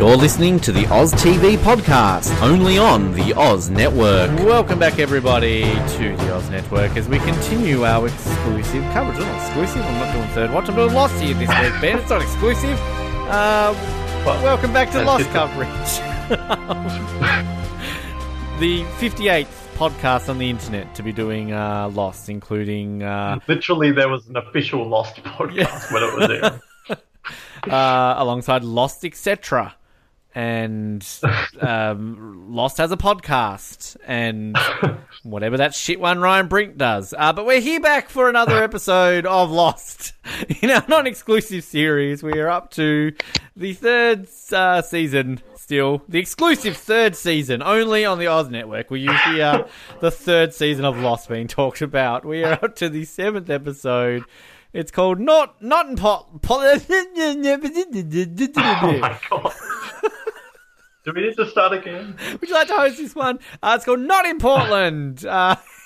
You're listening to the Oz TV podcast, only on the Oz Network. Welcome back, everybody, to the Oz Network as we continue our exclusive coverage. It's not exclusive, I'm not doing third watch, I'm doing Lost here this week, Ben. It's not exclusive. Uh, welcome back to Lost coverage. the 58th podcast on the internet to be doing uh, Lost, including uh, Literally, there was an official Lost podcast when it was there. uh, alongside Lost, etc. And um, Lost has a podcast, and whatever that shit one Ryan Brink does. Uh, but we're here back for another episode of Lost in our non-exclusive series. We are up to the third uh, season. Still, the exclusive third season, only on the Oz Network. Will you hear the third season of Lost being talked about? We are up to the seventh episode. It's called not not in pot. pot oh my god. Do we need to start again? Would you like to host this one? Uh, it's called Not in Portland. Uh,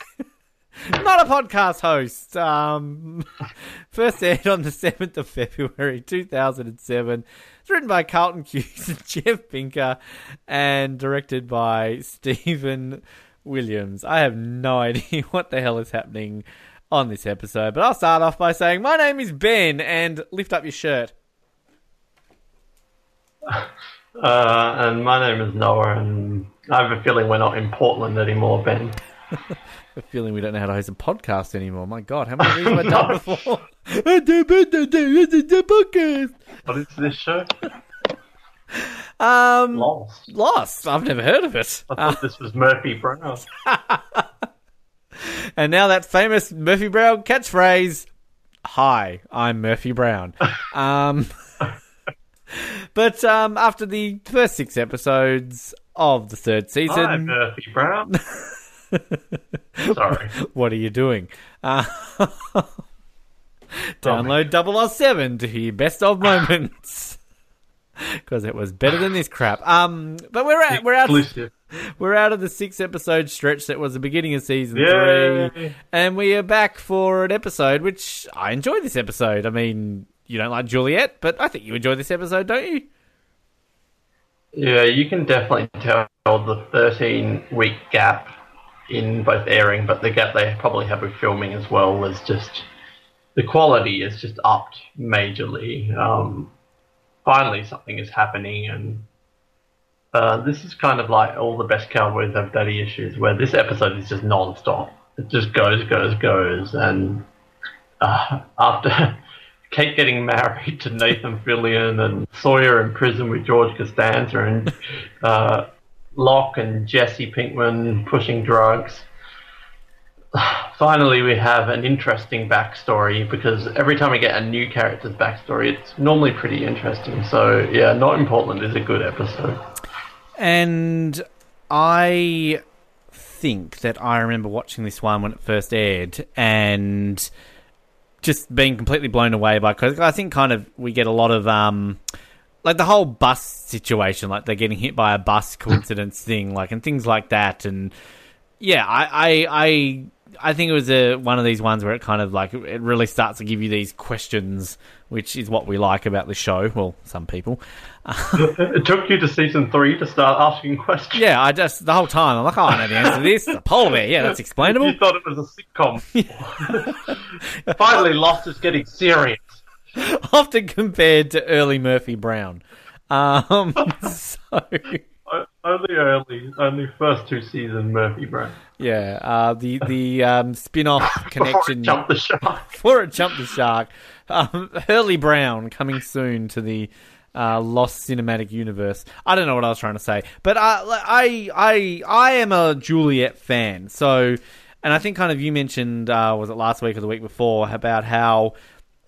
not a podcast host. Um, first aired on the 7th of February 2007. It's written by Carlton Cuse and Jeff Pinkner and directed by Stephen Williams. I have no idea what the hell is happening on this episode, but I'll start off by saying my name is Ben and lift up your shirt. Uh, and my name is Noah, and I have a feeling we're not in Portland anymore, Ben. A feeling we don't know how to host a podcast anymore. My God, how many of these have I done before? I do, do, it's a podcast. What is this show? Um, Lost. Lost. I've never heard of it. I thought this was Murphy Brown. And now that famous Murphy Brown catchphrase, "Hi, I'm Murphy Brown." Um, but um, after the first six episodes of the third season, Hi, Murphy Brown. Sorry. what are you doing? Uh, download 007 to hear best of moments. Because it was better than this crap. Um, but we're at, we're out Exclusive. we're out of the six episode stretch that was the beginning of season Yay. three, and we are back for an episode which I enjoyed. This episode. I mean, you don't like Juliet, but I think you enjoy this episode, don't you? Yeah, you can definitely tell the 13 week gap in both airing, but the gap they probably have with filming as well was just the quality is just upped majorly. Um, finally, something is happening, and uh, this is kind of like all the best Cowboys have daddy issues, where this episode is just non-stop. It just goes, goes, goes, and uh, after Kate getting married to Nathan Fillion and Sawyer in prison with George Costanza and uh, Locke and Jesse Pinkman pushing drugs. Finally, we have an interesting backstory because every time we get a new character's backstory, it's normally pretty interesting. So, yeah, Not in Portland is a good episode. And I think that I remember watching this one when it first aired and just being completely blown away by because I think kind of we get a lot of um like the whole bus situation, like they're getting hit by a bus hmm. coincidence thing, like and things like that, and yeah, I I I, I think it was a one of these ones where it kind of like it really starts to give you these questions, which is what we like about the show. Well, some people. it took you to season three to start asking questions. Yeah, I just the whole time I'm like, oh, I know the answer to this. The polar bear, yeah, that's explainable. You thought it was a sitcom. Finally, Lost is getting serious. Often compared to early Murphy Brown. Um, so Only early, only first two season Murphy Brown. yeah, uh, the the um, spin-off connection Jump the shark. before it jumped the shark. Um, Hurley Brown coming soon to the uh, Lost cinematic universe. I don't know what I was trying to say, but uh, like, I I I am a Juliet fan. So, and I think kind of you mentioned uh, was it last week or the week before about how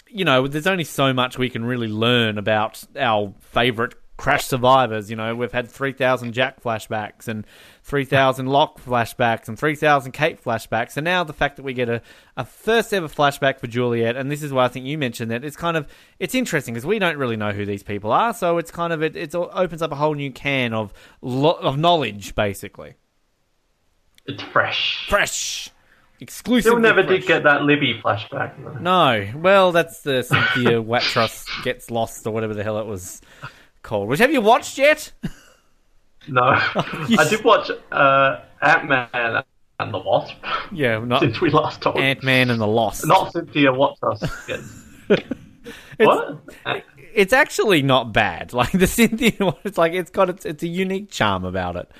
you know there's only so much we can really learn about our favorite crash survivors. You know, we've had 3,000 Jack flashbacks and 3,000 Locke flashbacks and 3,000 Kate flashbacks. And now the fact that we get a, a first ever flashback for Juliet, and this is why I think you mentioned that it's kind of, it's interesting because we don't really know who these people are. So it's kind of, it, it opens up a whole new can of, lo- of knowledge, basically. It's fresh. Fresh. Exclusive. Still never did get that Libby flashback. though. No, well, that's the Cynthia Watros gets lost or whatever the hell it was called. Which have you watched yet? No, I did watch uh, Ant Man and the Wasp Yeah, not since we last talked. Ant Man and the Lost. Not Cynthia Watros. Yes. what? it's actually not bad. Like the Cynthia, one, it's like it's got its, it's a unique charm about it.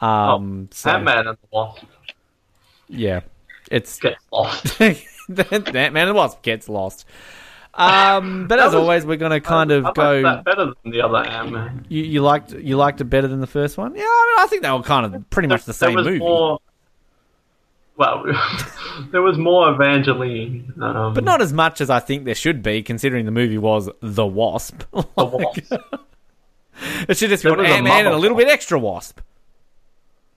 Um, so, Ant Man and the Wasp yeah, it's gets lost. Ant Man and the Wasp gets lost. Um, but as was- always, we're going to kind I of like go. that better than the other Ant Man. You, you liked you liked it better than the first one? Yeah, I mean, I think they were kind of pretty much the there same was movie. more. Well, there was more Evangeline. Um, But not as much as I think there should be, considering the movie was The Wasp. the Wasp. it should just be Ant Man and a little bit extra Wasp.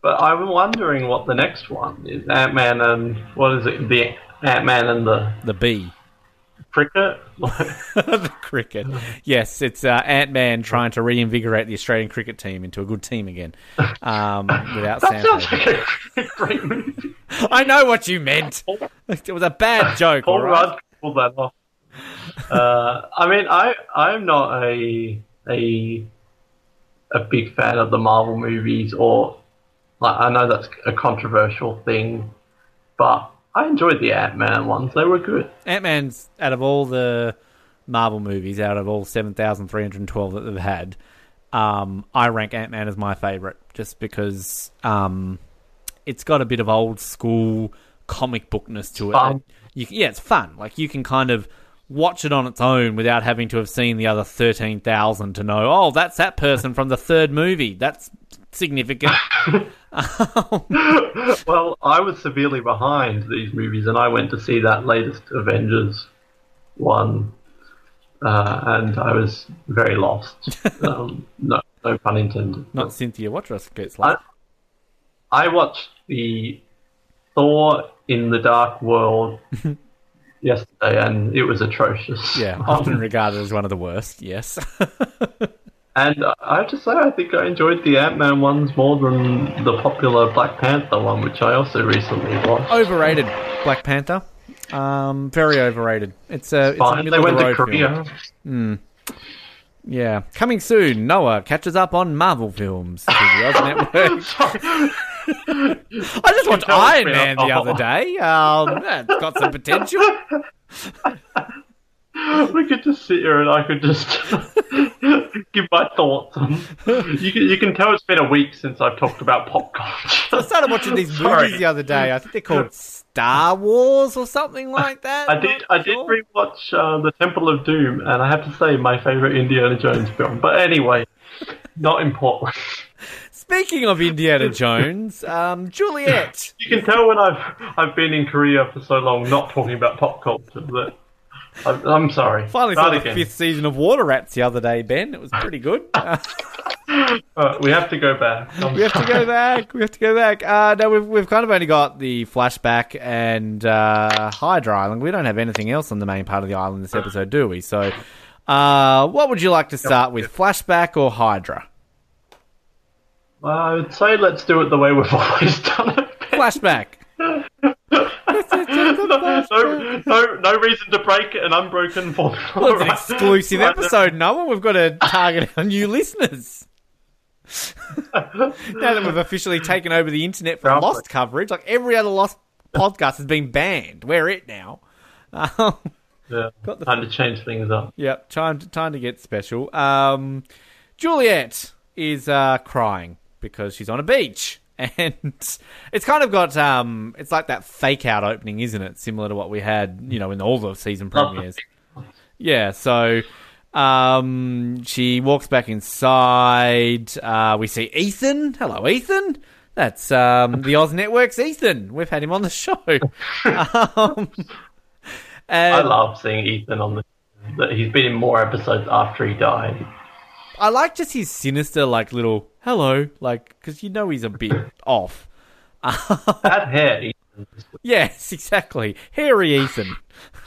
But I'm wondering what the next one is. Ant Man and what is it? The Ant Man and the The Bee. cricket. the cricket. Yes, it's uh, Ant Man trying to reinvigorate the Australian cricket team into a good team again. Um, without that sounds like a great movie. I know what you meant. It was a bad joke. Paul all right? Rudd pulled that off. Uh, I mean, I I'm not a a a big fan of the Marvel movies, or like I know that's a controversial thing, but I enjoyed the Ant Man ones. They were good. Ant Man's out of all the Marvel movies, out of all seven thousand three hundred twelve that they've had, um, I rank Ant Man as my favorite, just because um, it's got a bit of old school comic bookness to it. Fun. You, yeah, it's fun. Like you can kind of watch it on its own without having to have seen the other thirteen thousand to know. Oh, that's that person from the third movie. That's significant. Well, I was severely behind these movies, and I went to see that latest Avengers one, uh, and I was very lost. um, no, no pun intended. Not Cynthia Watros gets I, like. I watched the Thor in the Dark World yesterday, and it was atrocious. Yeah, Um, often regarded as one of the worst. Yes. And I have to say, I think I enjoyed the Ant Man ones more than the popular Black Panther one, which I also recently watched. overrated Black Panther. Um, very overrated. It's a, it's a Fine, middle they went to Korea. film. Yeah, coming soon. Noah catches up on Marvel films. to the Oz Network. I just watched Iron Man the other day. Um, that's got some potential. we could just sit here and I could just give my thoughts. On, you can you can tell it's been a week since I've talked about pop culture. I started watching these Sorry. movies the other day. I think they're called Star Wars or something like that. I I'm did I did sure. rewatch uh, the Temple of Doom, and I have to say my favorite Indiana Jones film. But anyway, not important. Speaking of Indiana Jones, um, Juliet. You can tell when I've I've been in Korea for so long, not talking about pop culture. That I'm, I'm sorry. Finally saw Start the fifth season of Water Rats the other day, Ben. It was pretty good. Uh, we have to go back. I'm we have to go back. We have to go back. Uh, no, we've we've kind of only got the flashback and uh, Hydra Island. We don't have anything else on the main part of the island this episode, do we? So, uh, what would you like to start with, flashback or Hydra? I would say let's do it the way we've always done it. Flashback. No, no, no reason to break an unbroken formula. Well, it's an right? exclusive Right. episode, Noah. We've got to target our new listeners. now that we've officially taken over the internet for. Lost coverage, like every other Lost podcast has been banned. We're it now. Um, Yeah, Got the- time to change things up. Yep, time to, time to get special. Um, Juliet is uh, crying because she's on a beach, and it's kind of got um, it's like that fake out opening, isn't it? Similar to what we had, you know, in all the season premieres. Yeah, so um, she walks back inside. Uh, we see Ethan. Hello, Ethan. That's um, the Oz Network's Ethan. We've had him on the show. um, and I love seeing Ethan on the. He's been in more episodes after he died. I like just his sinister, like little hello, like because you know he's a bit off. That hair, Ethan. Yes, exactly. Hairy Ethan.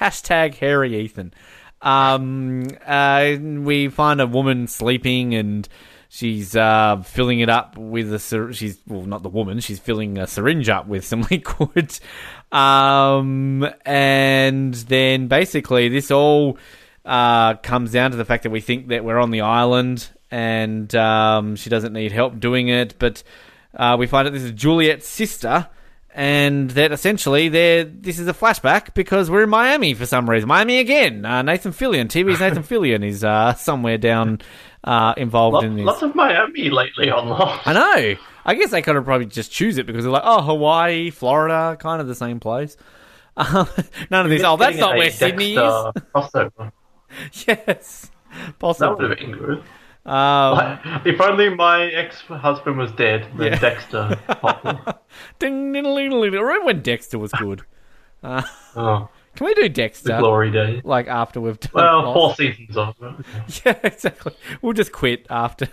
Hashtag hairy Ethan. Um, uh, we find a woman sleeping and she's uh, filling it up with a syr- she's well not the woman she's filling a syringe up with some liquid um, and then basically this all uh, comes down to the fact that we think that we're on the island and um, she doesn't need help doing it but uh, we find out this is Juliet's sister and that essentially they're, this is a flashback because we're in Miami for some reason. Miami again. Uh, Nathan Fillion, TV's Nathan Fillion is uh, somewhere down uh, involved Lot, in this. lots of Miami lately on Lost. I know. I guess they could have probably just choose it because they're like, oh, Hawaii, Florida, kind of the same place. Um, none of this. Oh, that's not where Sydney is. Yes, That would have been good. Um, if only my ex-husband was dead, then Yeah. Dexter. ding, ding, ding, ding, ding. Remember when Dexter was good? oh, Can we do the Dexter glory days. like after we've done? Well, four seasons of it. Yeah, exactly. We'll just quit after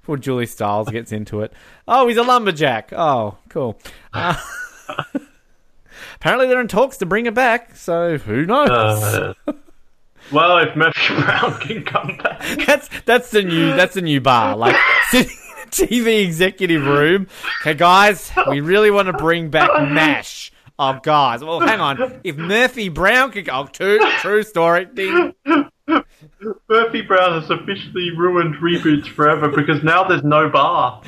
before Julie Stiles gets into it. Oh, he's a lumberjack. Oh, cool. Uh, apparently, they're in talks to bring it back. So who knows? Uh, well, if Murphy Brown can come back, that's that's the new that's the new bar. Like sitting in a TV executive room. Okay, guys, we really want to bring back Mash. Oh, guys. Well, hang on. If Murphy Brown could go, oh, true, true story. Ding. Murphy Brown has officially ruined reboots forever because now there's no bar.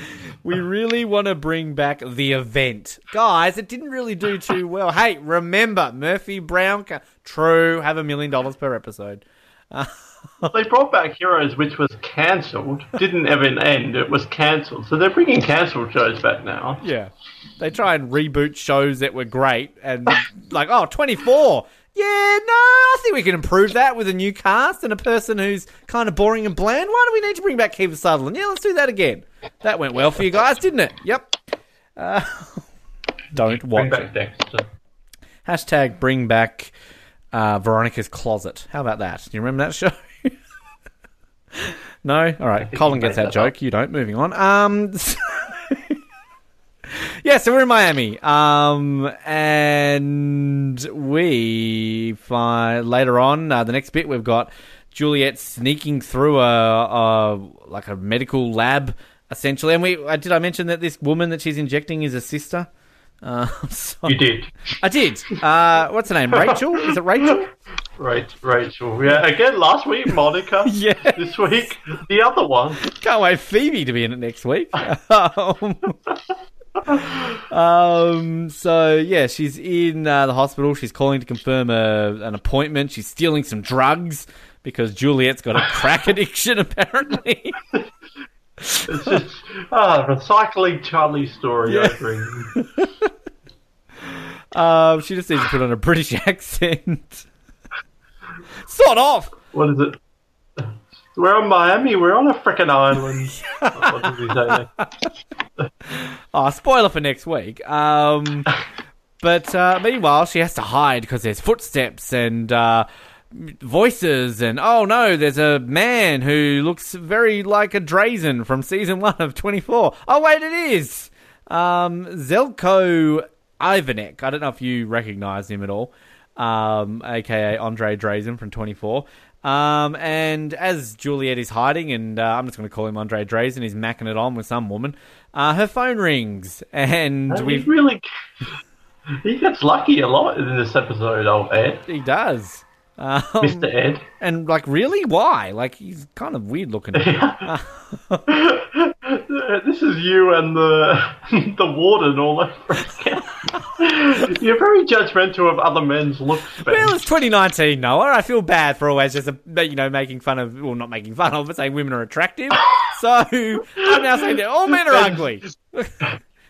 We really want to bring back the event. Guys, it didn't really do too well. Hey, remember, Murphy Brown, true, have a million dollars per episode. They brought back Heroes, which was cancelled. Didn't even end. It was cancelled. So they're bringing cancelled shows back now. Yeah. They try and reboot shows that were great and, like, oh, 24. Yeah, no, I think we can improve that with a new cast and a person who's kind of boring and bland. Why do we need to bring back Kiefer Sutherland? Yeah, let's do that again. That went well for you guys, didn't it? Yep. Uh, don't watch Bring it. back Dexter. Hashtag bring back uh, Veronica's Closet. How about that? Do you remember that show? no? All right. Colin gets that that up. joke. You don't. Moving on. Um, yeah, so we're in Miami. Um, and we find later on, uh, the next bit, we've got Juliet sneaking through a, a like a medical lab, essentially. And we uh, did I mention that this woman that she's injecting is a sister? Uh, so- You did. I did. Uh, what's her name? Rachel? Is it Rachel? Right, Rachel. Yeah, again, last week, Monica. Yeah. This week, the other one. Can't wait Phoebe to be in it next week. um, um, so yeah, she's in uh, the hospital. She's calling to confirm a, an appointment. She's stealing some drugs because Juliet's got a crack addiction, apparently. It's just, ah, recycling Charlie's story Yeah. over um, she just needs to put on a British accent. sort of. What is it? We're on Miami. We're on a frickin' island. what does he say? Oh, spoiler for next week. Um, but uh, meanwhile, she has to hide because there's footsteps and uh, voices, and oh no, there's a man who looks very like a Drazen from season one of 24. Oh wait, it is um, Zeljko Ivanek. I don't know if you recognize him at all, um, aka Andre Drazen from 24. Um, and as Juliet is hiding, and uh, I'm just going to call him Andre Drazen, he's macking it on with some woman. Uh, her phone rings, and He we really. He gets lucky a lot in this episode, old Ed. he does. Um, Mr. Ed. and like, really, why? Like, he's kind of weird looking. this is you and the the warden all over again. You're very judgmental of other men's looks, Ben. Well, it's 2019, Noah. I feel bad for always just, uh, you know, making fun of, well, not making fun of, but saying women are attractive. So I'm now saying that all men are ugly.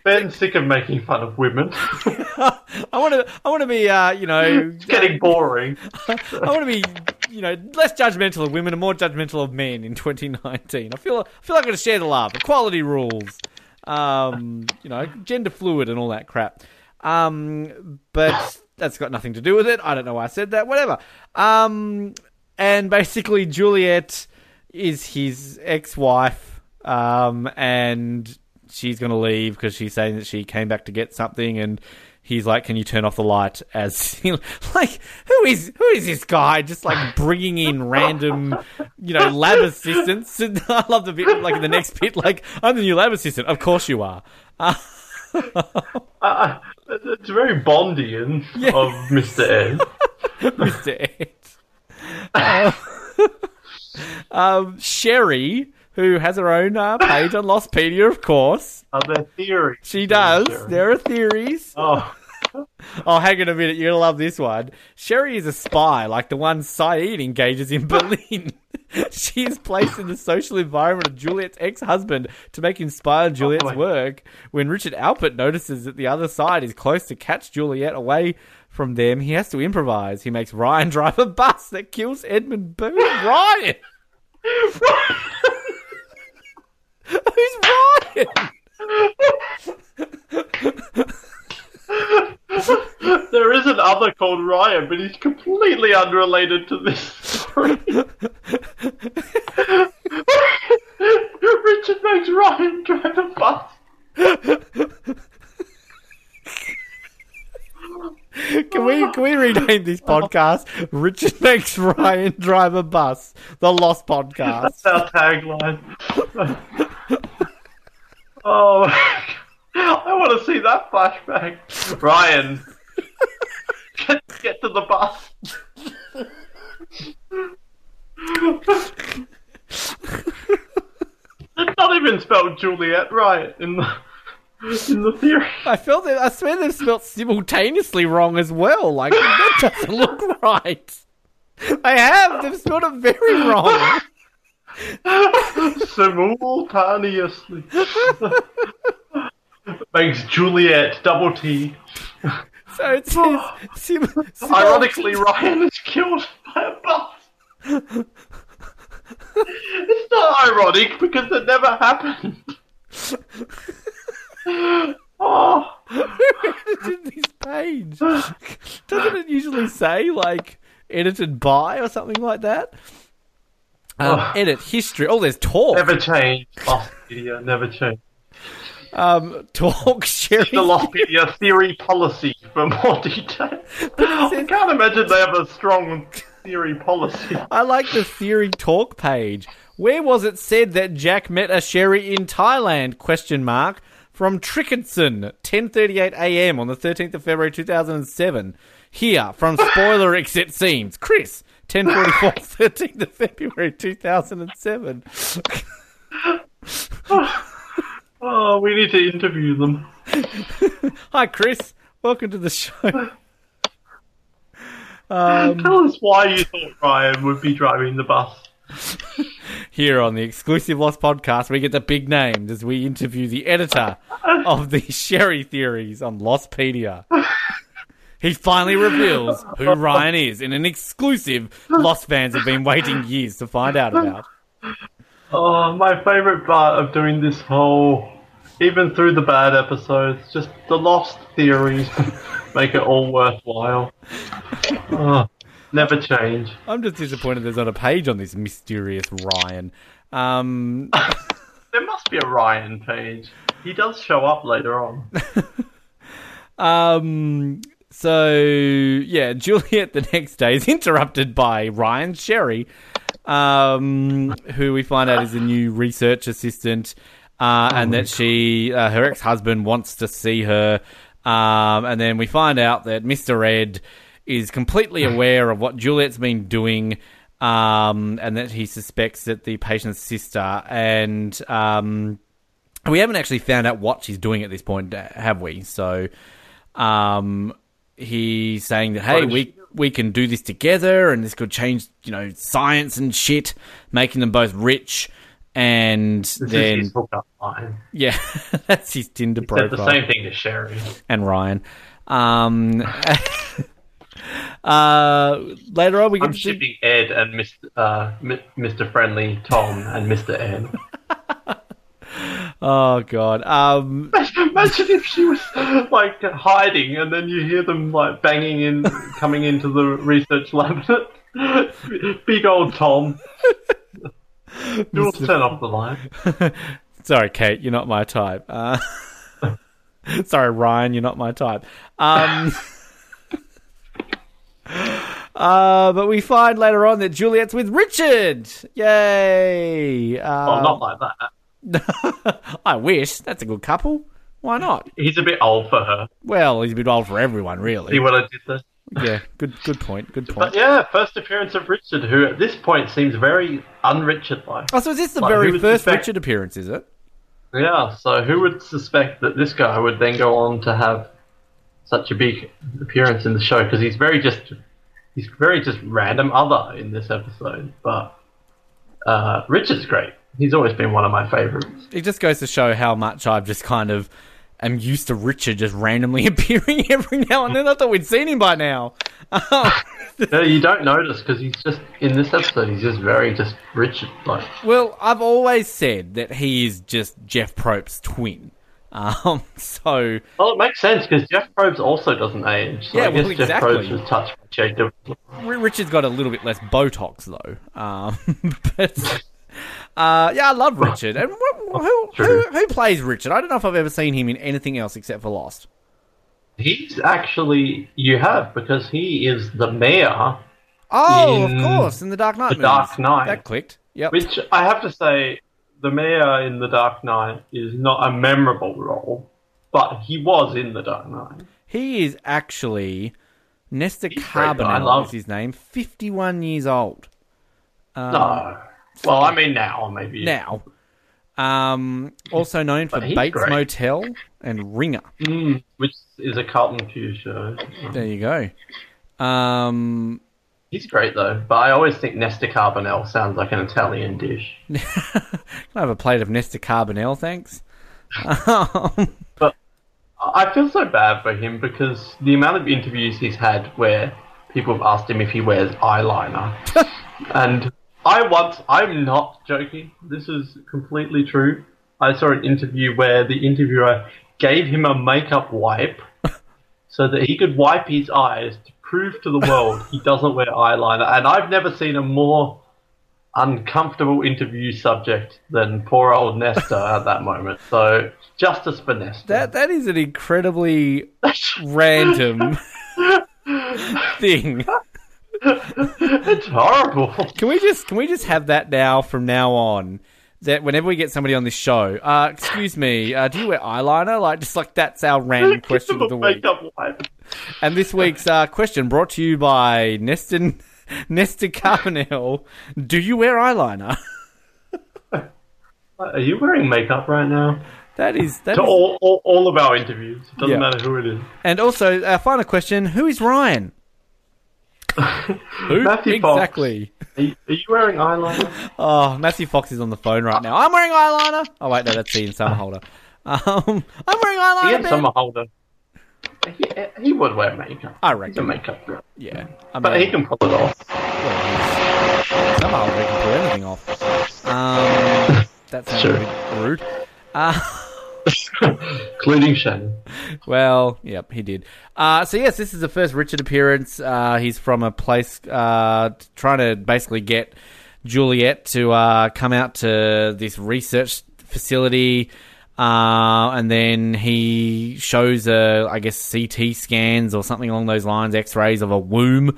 Ben's sick of making fun of women. I want to, I want to be, uh, you know, it's getting boring. I want to be, you know, less judgmental of women and more judgmental of men in 2019. I feel, I feel like I'm going to share the love, equality rules, um, you know, gender fluid and all that crap. Um, but that's got nothing to do with it. I don't know why I said that. Whatever. Um, and basically, Juliet is his ex-wife, um, and she's going to leave because she's saying that she came back to get something, and he's like, "Can you turn off the light?" As like, who is who is this guy? Just like bringing in random, you know, lab assistants. I love the bit like in the next bit, like, "I'm the new lab assistant." Of course you are. Uh, Uh, it's very Bondian of Mr. Ed. Mr. Ed. Uh, um, Sherry, who has her own uh, page on Lostpedia, of course. Are there theories? She does. Sherry? There are theories. Oh, Oh, hang on a minute. You're going to love this one. Sherry is a spy, like the one Sayid engages in Berlin. she is placed in the social environment of Juliet's ex husband to make him spy on Juliet's my- work. When Richard Alpert notices that the other side is close to catch Juliet away from them, he has to improvise. He makes Ryan drive a bus that kills Edmund Boone. Ryan! Who's Ryan? there is another called Ryan, but he's completely unrelated to this story. Richard makes Ryan drive a bus. Can we can we rename this podcast Richard makes Ryan drive a bus, the Lost Podcast? That's our tagline. oh, I want to see that flashback. Ryan, get, get to the bus. it's not even spelled Juliet right in the in the theory. I felt that I swear they've spelled simultaneously wrong as well. Like that doesn't look right. I have. They've spelled it very wrong. simultaneously. Makes Juliet double T. So it says sim- Ironically, Ryan is killed by a bus. it's not ironic because it never happened. Oh, edited this page. Doesn't it usually say like edited by or something like that? Um, Oh. edit history. Oh, there's talk. never change. Lostpedia, never change. Um, talk Sherry. The Lostpedia theory policy for more detail. I can't imagine they have a strong theory policy. I like the theory talk page. Where was it said that Jack met a Sherry in Thailand? Question mark from Trickinson, 10:38 a.m. on the 13th of February 2007. Here from Spoiler Exit Scenes, Chris, 10:44, 13th of February 2007. Oh, we need to interview them. Hi, Chris. Welcome to the show. Um, Tell us why you thought Ryan would be driving the bus. Here on the exclusive Lost podcast, we get the big names as we interview the editor of the Sherry theories on Lostpedia. He finally reveals who Ryan is in an exclusive Lost fans have been waiting years to find out about. Oh, my favourite part of doing this whole, even through the bad episodes, just the lost theories make it all worthwhile. Oh, never change. I'm just disappointed there's not a page on this mysterious Ryan. Um, There must be a Ryan page. He does show up later on. Um. So yeah, Juliet the next day is interrupted by Ryan Sherry, um, who we find out is a new research assistant, uh, and that she, uh, her ex-husband, wants to see her. Um, and then we find out that Mister Ed is completely aware of what Juliet's been doing. Um, and that he suspects that the patient's sister and um, we haven't actually found out what she's doing at this point, have we? So, um, he's saying that hey, we we can do this together, and this could change, you know, science and shit, making them both rich. And This is then, yeah, that's his Tinder Said profile the same thing to Sherry. and Ryan. Um, uh, later on, we get I'm to see- shipping Ed and Mr. Uh, Mr. Friendly Tom and Mr. Ed. Oh god. Um, Imagine if she was like hiding, and then you hear them like banging in, coming into the research lab. Big old Tom. You'll turn off the light. sorry, Kate, you're not my type. Uh, Sorry, Ryan, you're not my type. Um, uh, but we find later on that Juliet's with Richard. Yay! Oh, Uh, not like that. I wish. That's a good couple. Why not? He's a bit old for her. Well, he's a bit old for everyone, See really. what I did there? Yeah, good, good point. Good But point. yeah, first appearance of Richard, who at this point seems very un-Richard like. Oh, so is this the Like, very first suspect- Richard appearance? Is it? Yeah, so who would suspect that this guy would then go on to have such a big appearance in the show? Because he's very just, he's very just random other in this episode. But uh, Richard's great. He's always been one of my favorites. It just goes to show how much I've just kind of am used to Richard just randomly appearing every now and then. I thought we'd seen him by now. No, you don't notice because he's just in this episode. He's just very just Richard like. well, I've always said that he is just Jeff Probst's twin. Um, so Well, it makes sense because Jeff Probst also doesn't age. So Yeah, I guess well, Jeff exactly. Probst was touched by. Richard's got a little bit less Botox though. Um, but uh, yeah, I love Richard. And wh- wh- who, who who plays Richard? I don't know if I've ever seen him in anything else except for Lost. He's actually you have because he is the mayor, Oh, of course, in the Dark Knight. The movies. Dark Knight. That clicked. Yep. which I have to say, the mayor in the Dark Knight is not a memorable role, but he was in the Dark Knight. He is actually He's. I Carbonell love- is his name. Fifty-one years old no, well, I mean now maybe Um, now. Um, also known for Bates great. Motel and Ringer. Mm, which is a Carlton Cuse show. There you go. Um, He's great though, but I always think Nestor Carbonell sounds like an Italian dish. can I have a plate of Nestor Carbonell, thanks? But I feel so bad for him because the amount of interviews he's had where people have asked him if he wears eyeliner. and I once, I'm not joking, this is completely true. I saw an interview where the interviewer gave him a makeup wipe so that he could wipe his eyes to prove to the world he doesn't wear eyeliner. And I've never seen a more uncomfortable interview subject than poor old Nestor at that moment. So justice for Nestor. that that is an incredibly random thing. it's horrible. Can we just can we just have that now from now on? That whenever we get somebody on this show, uh, excuse me, uh, do you wear eyeliner? Like, just like that's our random question of the week. And this week's uh, question brought to you by Neston Nestor Carbonell. Do you wear eyeliner? Are you wearing makeup right now? That is that To is, all, all, all of our interviews. It doesn't Yeah. matter who it is. And also, our final question: Who is Ryan? Who Matthew exactly? Are you, are you wearing eyeliner? Oh, Matthew Fox is on the phone right now. I'm wearing eyeliner. Oh wait, no, that's Ian Somerhalder. Um, I'm wearing eyeliner. Ian Ben. Somerhalder. He, he would wear makeup. I He's a reckon. makeup girl. Yeah, I mean, But he can pull it off. Well, he's- Somerhalder can pull anything off. Um, that sounds Sure. rude. Uh, Including Shannon. Well, yep, he did. Uh, so yes, this is the first Richard appearance. Uh, he's from a place uh, trying to basically get Juliet to uh, come out to this research facility, uh, and then he shows a, I guess, CT scans or something along those lines, X-rays of a womb.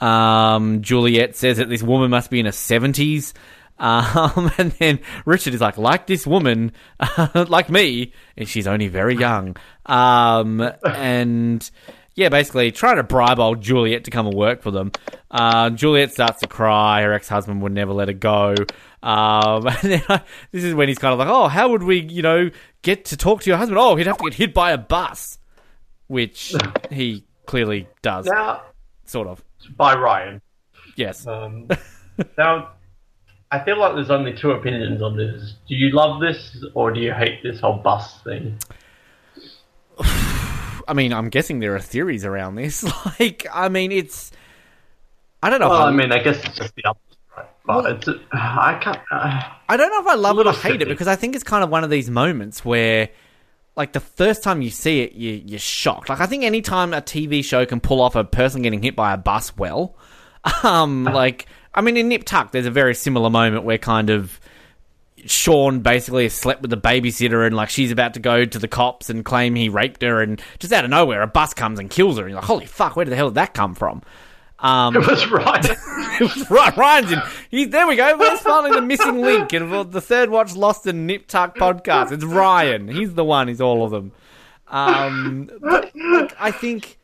Um, Juliet says that this woman must be in her seventies. Um, and then Richard is like, like this woman, like me, and she's only very young. Um, and yeah, basically trying to bribe old Juliet to come and work for them. Uh, Juliet starts to cry. Her ex-husband would never let her go. Um, and then I, this is when he's kind of like, oh, how would we, you know, get to talk to your husband? Oh, he'd have to get hit by a bus, which he clearly does, Now, sort of. by Ryan. Yes. Um, now, I feel like there's only two opinions on this. Do you love this or do you hate this whole bus thing? I mean, I'm guessing there are theories around this. like, I mean, it's. I don't know. Well, if I, mean, I guess it's just the opposite. But it's, I can't. Uh, I don't know if I love it or hate it because I think it's kind of one of these moments where, like, the first time you see it, you, you're shocked. Like, I think anytime a TV show can pull off a person getting hit by a bus well, um, like, I mean, in Nip Tuck, there's a very similar moment where kind of Sean basically has slept with the babysitter and like she's about to go to the cops and claim he raped her and just out of nowhere a bus comes and kills her. And you're like holy fuck where the hell did that come from? Um, It was right. it was right Ryan's in he, there we go where's finally the missing link and the third watch lost in Nip Tuck podcast. It's Ryan. He's the one he's all of them. Um, but look, I think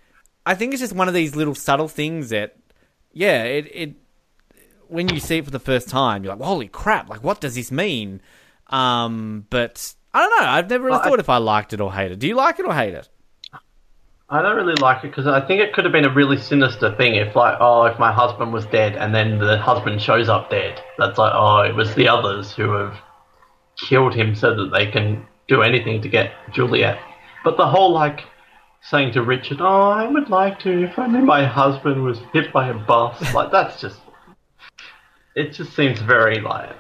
I think it's just one of these little subtle things that yeah it, it when you see it for the first time, you're like, "Holy crap! Like, what does this mean?" Um, but I don't know. I've never really Well, I- thought if I liked it or hated. it. Do you like it or hate it? I don't really like it because I think it could have been a really sinister thing if, like, oh, if my husband was dead and then the husband shows up dead. That's like, oh, it was the others who have killed him so that they can do anything to get Juliet. But the whole, like, saying to Richard, oh, I would like to if only my husband was hit by a bus. like, that's just. It just seems very, like.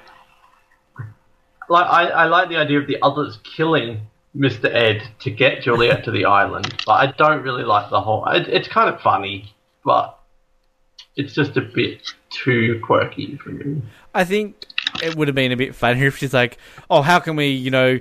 Like, I, I like the idea of the others killing Mr. Ed to get Juliet to the island, but I don't really like the whole. It, it's kind of funny, but it's just a bit too quirky for me. I think it would have been a bit funnier if she's like, "Oh, how can we, you know,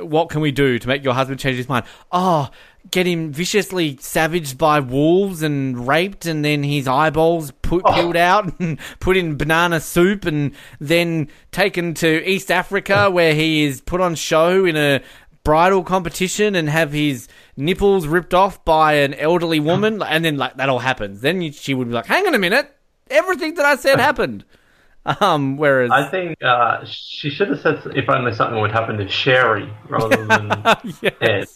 what can we do to make your husband change his mind? Oh, get him viciously savaged by wolves and raped, and then his eyeballs put peeled out and put in banana soup, and then taken to East Africa where he is put on show in a bridal competition and have his nipples ripped off by an elderly woman, and then like that all happens. Then you, she would be like, "Hang on a minute." Everything that I said happened. Um, whereas I think uh, she should have said if only something would happen to Sherry rather than Ed.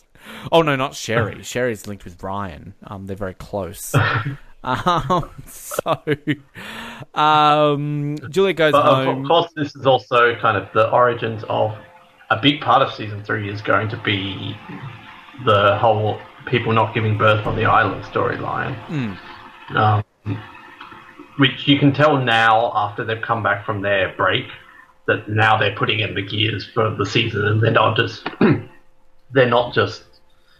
Yes. Oh no, not Sherry. Sherry's linked with Ryan. Um, they're very close. um, so, um, Julia goes But of course, this is also kind of the origins of a big part of season three is going to be the whole people not giving birth on the island storyline. Um, which you can tell now after they've come back from their break that now they're putting in the gears for the season and they're not just they're not just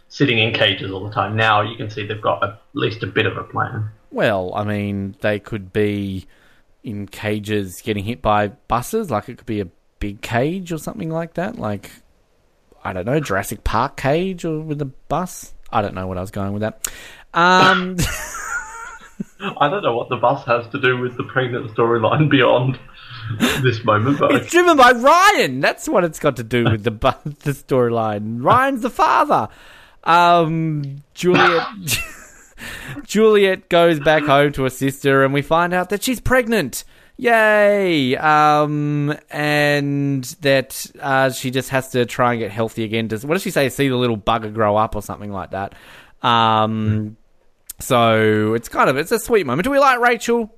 sitting in cages all the time. Now you can see they've got at least a bit of a plan. Well, I mean, they could be in cages getting hit by buses. Like it could be a big cage or something like that. Like I don't know, Jurassic Park cage or with a bus. I don't know what I was going with that. Um. I don't know what the bus has to do with the pregnant storyline beyond this moment, but It's driven by Ryan. That's what it's got to do with the bu- the storyline. Ryan's the father. Um, Juliet. Juliet goes back home to her sister, and we find out that she's pregnant. Yay! Um, and that uh, she just has to try and get healthy again. To, what does she say? See the little bugger grow up, or something like that. Um, so it's kind of it's a sweet moment. Do we like Rachel?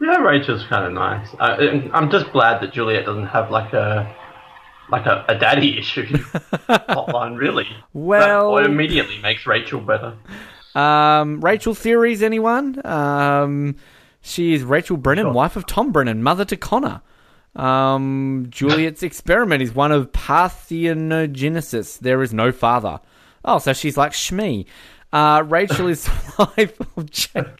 yeah, Rachel's kind of nice. I, I'm just glad that Juliet doesn't have like a like a, a daddy issue hotline. Really, Well- that immediately makes Rachel better. Um, Rachel theories, anyone? Um, she is Rachel Brennan, Sure. wife of Tom Brennan, mother to Connor. Um, Juliet's experiment is one of parthenogenesis. There is no father. Oh, so she's like Shmi. Uh, Rachel is wife of Jacob.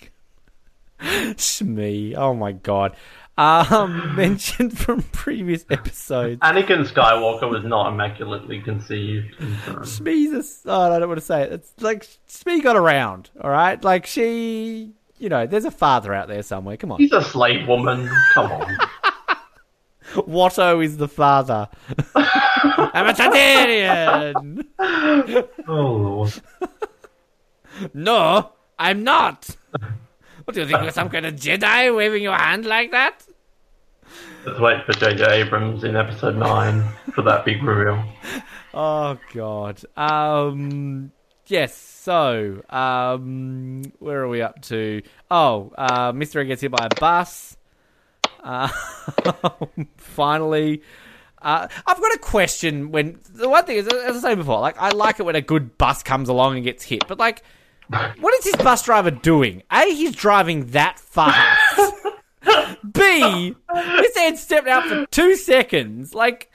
Shmi. Oh my god. Um, mentioned from previous episodes. Anakin Skywalker was not immaculately conceived. Shmi's a, oh, I don't want to say it. It's like Shmi got around, all right? Like she, you know, there's a father out there somewhere. Come on. He's a slave woman. Come on. Watto is the father. I'm a Targaryen. Oh lord. No, I'm not. What do you think? You're some kind of Jedi waving your hand like that? Let's wait for J.J. Abrams in episode nine for that big reveal. Oh God. Um. Yes. So, um, where are we up to? Oh, uh, Mister gets hit by a bus. Uh, finally, uh, I've got a question. When the one thing is, as I said before, like I like it when a good bus comes along and gets hit, but like, what is this bus driver doing? A, he's driving that fast. B, this head stepped out for two seconds. Like,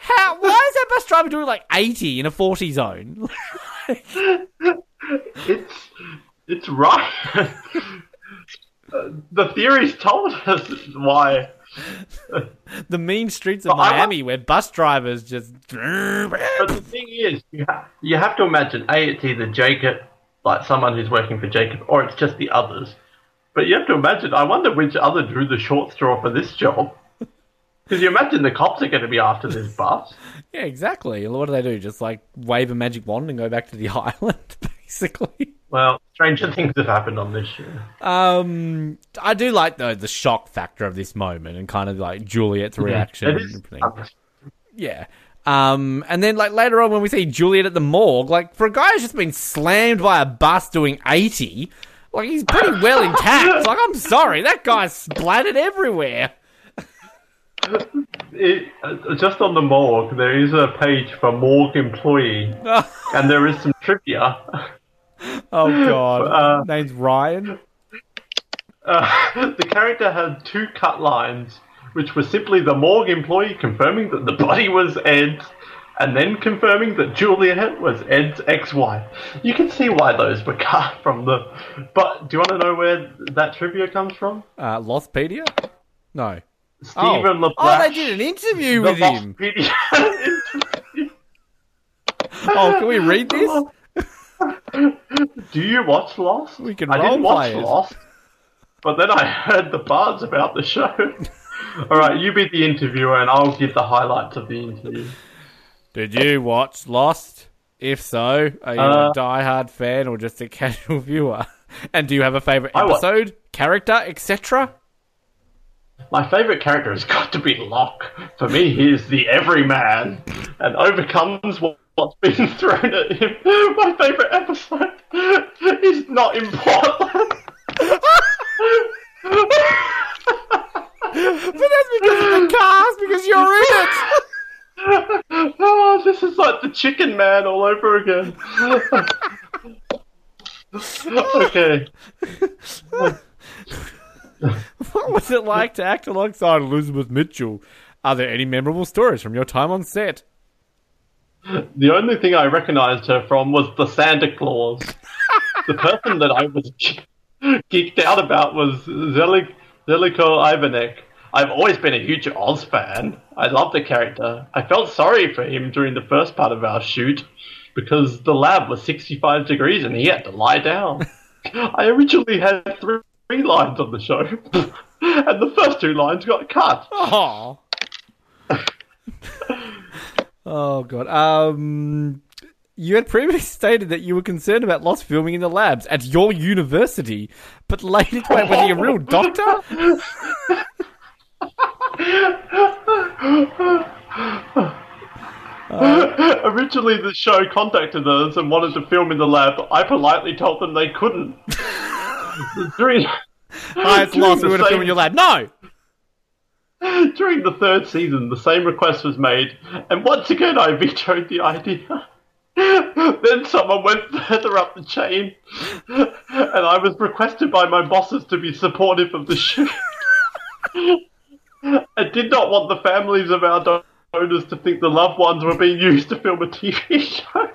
how? Why is that bus driver doing like eighty in a forty zone? It's it's right. The theory's told us why. the mean streets of But Miami where bus drivers just. But the thing is, you, ha- you have to imagine a it's either Jacob, like someone who's working for Jacob, or it's just the others. But you have to imagine. I wonder which other drew the short straw for this job. Because you imagine the cops are going to be after this bus. Yeah, exactly. What do they do? Just like wave a magic wand and go back to the island, basically. Well, stranger things have happened on this show. Um, I do like though the shock factor of this moment and kind of like Juliet's reaction. And. Yeah. Um, and then like later on when we see Juliet at the morgue, like for a guy who's just been slammed by a bus doing eighty, like he's pretty well intact. It's like I'm sorry, that guy's splattered everywhere. It, uh, just on the morgue, there is a page for morgue employee, and there is some trivia. Oh god, Uh, name's Ryan. Uh, the character had two cut lines, which was simply the morgue employee confirming that the body was Ed's, and then confirming that Juliet was Ed's ex-wife. You can see why those were cut from the. But do you want to know where that trivia comes from? Uh, Lostpedia? No. Stephen oh. LaPlash. oh, they did an interview with him. Lostpedia. Oh, can we read this? Do you watch Lost? We can I didn't watch. Lost, but then I heard the buzz about the show. All right, you be the interviewer, and I'll give the highlights of the interview. Did you watch Lost? If so, are you Uh, a diehard fan or just a casual viewer? And do you have a favorite episode, character, etc.? My favourite character has got to be Locke. For me, he is the everyman and overcomes what- what's been thrown at him. My favourite episode is not important. But that's because of the cast, because you're in it. oh, this is like the Chicken Man all over again. okay. What was it like to act alongside Elizabeth Mitchell? Are there any memorable stories from your time on set? The only thing I recognised her from was the Santa Clause. the person that I was geeked out about was Zelik, Zeljko Ivanek. I've always been a huge Oz fan. I love the character. I felt sorry for him during the first part of our shoot because the lab was 65 degrees and he had to lie down. I originally had three, three lines on the show, and the first two lines got cut. Oh. oh god. Um you had previously stated that you were concerned about lost filming in the labs at your university, but later was he a real doctor? Originally, the show contacted us and wanted to film in the lab. I politely told them they couldn't. during, Oh, it's lost. We have same- filmed in your lab. No. During the third season, the same request was made, and once again I vetoed the idea. Then someone went further up the chain, and I was requested by my bosses to be supportive of the shoot. I did not want the families of our donors to think the loved ones were being used to film a TV show.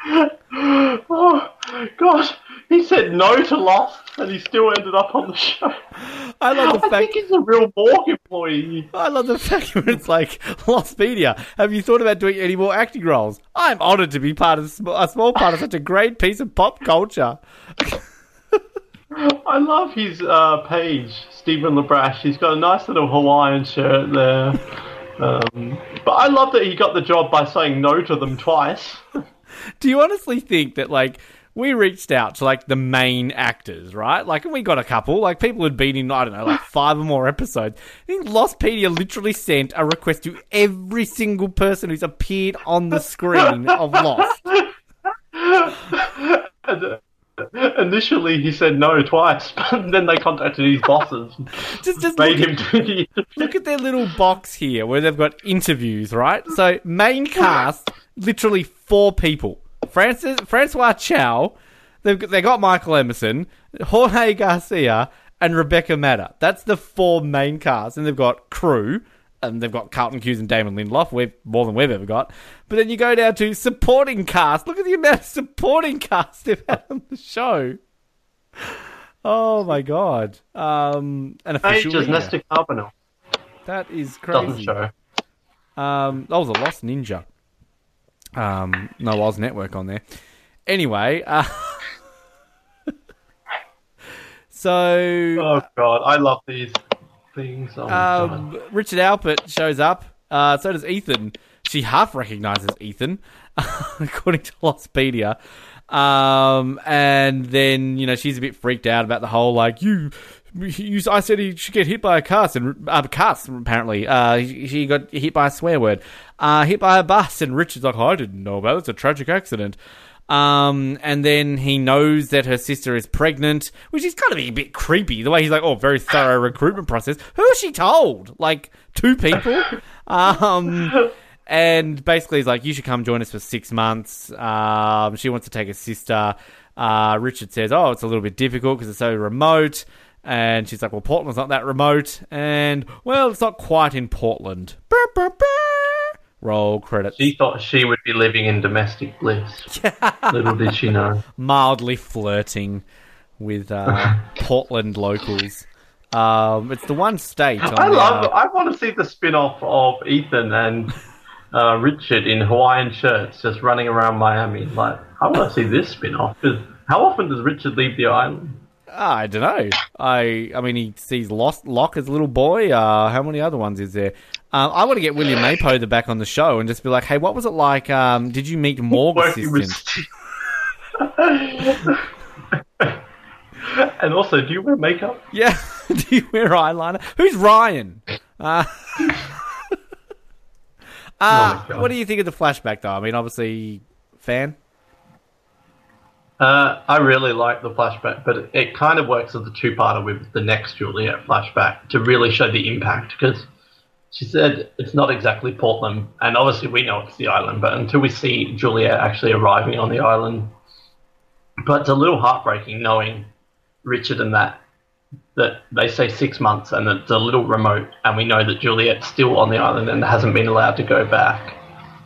oh, God. He said no to Lost, and he still ended up on the show. I love the I fact think he's a real morgue employee. I love the fact when it's like Lost Media. Have you thought about doing any more acting roles? I'm honoured to be part of a small part of such a great piece of pop culture. I love his uh, page, Stephen LeBrash. He's got a nice little Hawaiian shirt there. Um, but I love that he got the job by saying no to them twice. Do you honestly think that like we reached out to like the main actors, right? Like, and we got a couple, like people who'd been in, I don't know, like five or more episodes. I think Lostpedia literally sent a request to every single person who's appeared on the screen of Lost. And, initially, he said no twice, but then they contacted his bosses, Just, just made look, him do the look at their little box here where they've got interviews, right? So main cast, literally four people. Francis, Francois Chau, they've got, they got Michael Emerson, Jorge Garcia, and Rebecca Mader. That's the four main cast, and they've got crew, and they've got Carlton Cuse and Damon Lindelof. We've more than we've ever got. But then you go down to supporting cast. Look at the amount of supporting cast they've had on the show. Oh my god! Um, an official leader. Nestor Carbonell. That is Doesn't crazy. show. Um, that was a Lost Ninja. Um, no Oz Network on there. Anyway, uh, so Oh god, I love these things. Oh, um, Richard Alpert shows up. Uh, so does Ethan. She half recognizes Ethan, according to Lostpedia. Um, and then you know she's a bit freaked out about the whole like you. You, I said he should get hit by a car, and uh, car apparently. Uh, he, he got hit by a swear word. Uh, hit by a bus, and Richard's like, oh, I didn't know about it. It's a tragic accident. Um, and then he knows that her sister is pregnant, which is kind of a bit creepy. The way he's like, "Oh, very thorough recruitment process." Who has she told? Like two people. um, and basically, he's like, "You should come join us for six months." Um, she wants to take a sister. Uh, Richard says, "Oh, it's a little bit difficult because it's so remote." And she's like, "Well, Portland's not that remote." And well, it's not quite in Portland. Brr, brr, brr. Roll credits. She thought she would be living in domestic bliss. Little did she know. mildly flirting with uh, Portland locals. Um, it's the one state. On I love. I want to see the spin-off of Ethan and uh, Richard in Hawaiian shirts just running around Miami. Like, I want to see this spin-off. how often does Richard leave the island? I don't know. I I mean, he sees Lost Locke as a little boy. Uh, how many other ones is there? Um, I want to get William Mapother back on the show and just be like, "Hey, what was it like? Um, did you meet Morg's Working with assistant?" Steve. and also, do you wear makeup? Yeah. Do you wear eyeliner? Who's Ryan? Uh, uh, Oh what do you think of the flashback, though? I mean, obviously, fan. Uh, I really like the flashback, but it, it kind of works as a two-parter with the next Juliet flashback to really show the impact. Because she said it's not exactly Portland, and obviously we know it's the island, but until we see Juliet actually arriving on the island, but it's a little heartbreaking knowing Richard and that that they say six months and it's a little remote, and we know that Juliet's still on the island and hasn't been allowed to go back.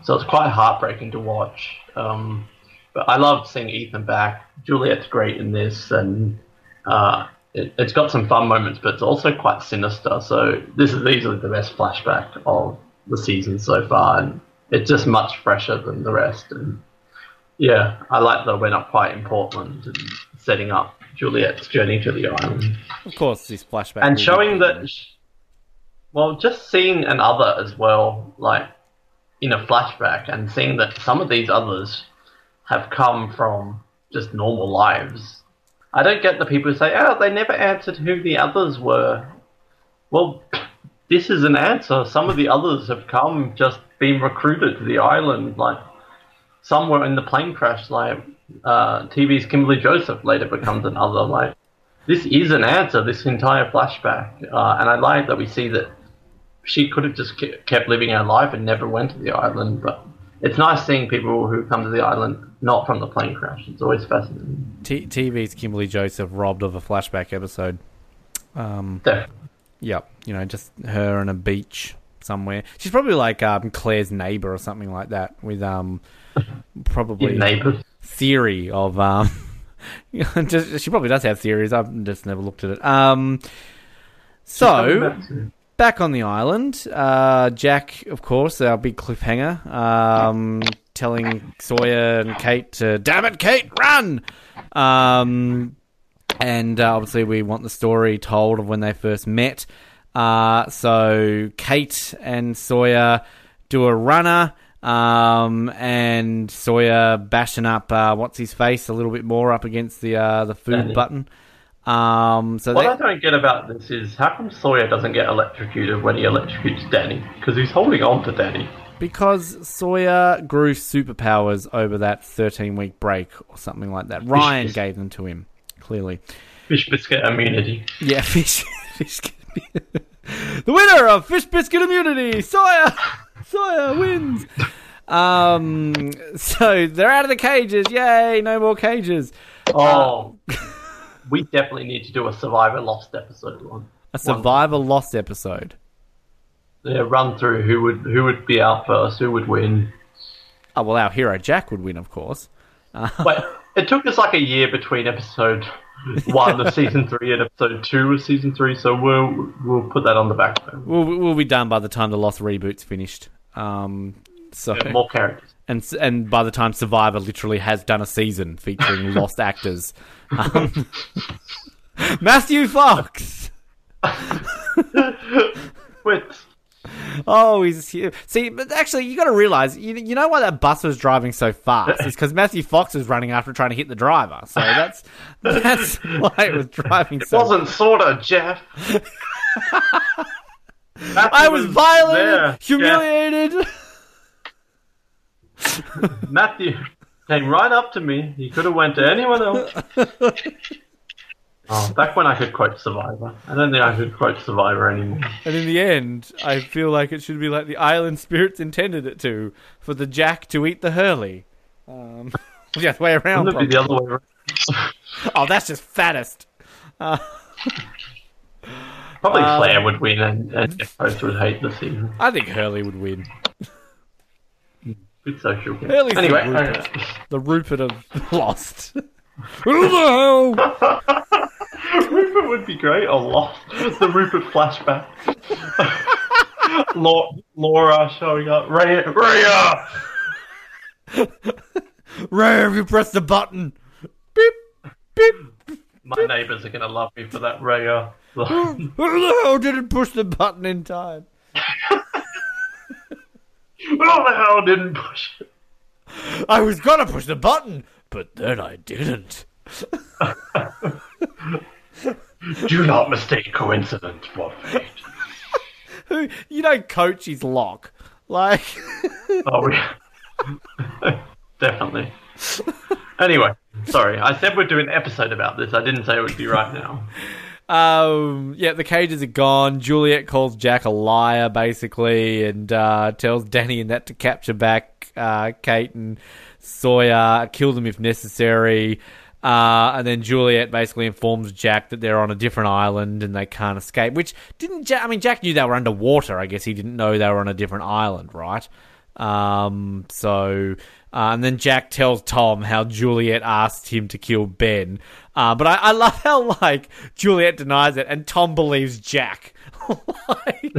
So it's quite heartbreaking to watch. Um, but I loved seeing Ethan back. Juliet's great in this, and uh, it, it's got some fun moments, but it's also quite sinister. So this is easily the best flashback of the season so far, and it's just much fresher than the rest. And yeah, I like that we're not quite in Portland and setting up Juliet's journey to the island Of course, this flashback. and showing that well just seeing an other as well like in a flashback and seeing that some of these others have come from just normal lives i don't get the people who say oh they never answered who the others were well this is an answer some of the others have come just been recruited to the island like some were in the plane crash like uh, tv's kimberly joseph later becomes another like this is an answer, this entire flashback. Uh, and I like that we see that she could have just kept living her life and never went to the island. But it's nice seeing people who come to the island not from the plane crash. It's always fascinating. T- TV's Kimberly Joseph robbed of a flashback episode. Um, Definitely. yep, you know, just her on a beach somewhere. She's probably like um, Claire's neighbor or something like that, with um, probably theory of um. just, she probably does have theories. I've just never looked at it. Um, so back on the island, uh, Jack, of course, our big cliffhanger, um, telling Sawyer and Kate to, "Damn it, Kate, run!" Um, and uh, obviously, we want the story told of when they first met. Uh, so Kate and Sawyer do a runner. Um, and Sawyer bashing up uh, what's his face a little bit more up against the uh, the food button. Um, so What I don't get about this is how come Sawyer doesn't get electrocuted when he electrocutes Danny? Because he's holding on to Danny. Because Sawyer grew superpowers over that 13 week break or something like that. Ryan Fish- gave them to him, clearly. Fish biscuit immunity. Yeah, fish. fish the winner of Fish Biscuit Immunity, Sawyer! Sawyer wins! Um, so they're out of the cages. Yay, no more cages. Oh, we definitely need to do a Survivor Lost episode one. A Survivor Lost episode. Yeah, run through who would who would be out first, who would win. Oh, well, our hero Jack would win, of course. But it took us like a year between episode one of season three and episode two of season three. So we'll we'll put that on the back burner. We'll, we'll be done by the time the Lost reboot's finished. Um, so Yeah, more characters. and and by the time Survivor literally has done a season featuring lost actors, um, Matthew Fox. Wait, Oh, he's here. See, but actually, you got to realize, you, you know why that bus was driving so fast? It's because Matthew Fox was running after trying to hit the driver. So that's that's why it was driving it so. wasn't sorta Jeff. I was violated, there, humiliated. Matthew came right up to me. He could have went to anyone else. oh, back when I could quote Survivor. I don't think I could quote Survivor anymore. And in the end, I feel like it should be like the island spirits intended it to, for the Jack to eat the Hurley. Um, the other way around. Wouldn't it be the other way around? Oh, that's just fattest. Probably Um, Claire would win and, and Jeff Probst would hate the season. I think Hurley would win. Good social. Hurley's anyway, the Rupert. The Rupert of Lost. Who the hell? Rupert would be great. A lot. The Rupert flashback. Laura, showing up. Rhea, Rhea. Ray, have you pressed the button? Beep, beep. My neighbours are gonna love me for that. The hell didn't push the button in time? Who the hell didn't push it? I was gonna push the button, but then I didn't. Do not mistake coincidence for fate. Who you know, coach is lock. Like, Oh, yeah. Definitely. Anyway, sorry. I said we'd do an episode about this. I didn't say it would be right now. um, yeah, the cages are gone. Juliet calls Jack a liar, basically, and uh, tells Danny and that to capture back uh, Kate and Sawyer, kill them if necessary. Uh, and then Juliet basically informs Jack that they're on a different island and they can't escape. Which didn't Jack? I mean, Jack knew they were underwater. I guess he didn't know they were on a different island, right? Um, so, uh, and then Jack tells Tom how Juliet asked him to kill Ben. Uh, but I, I love how like Juliet denies it and Tom believes Jack. like,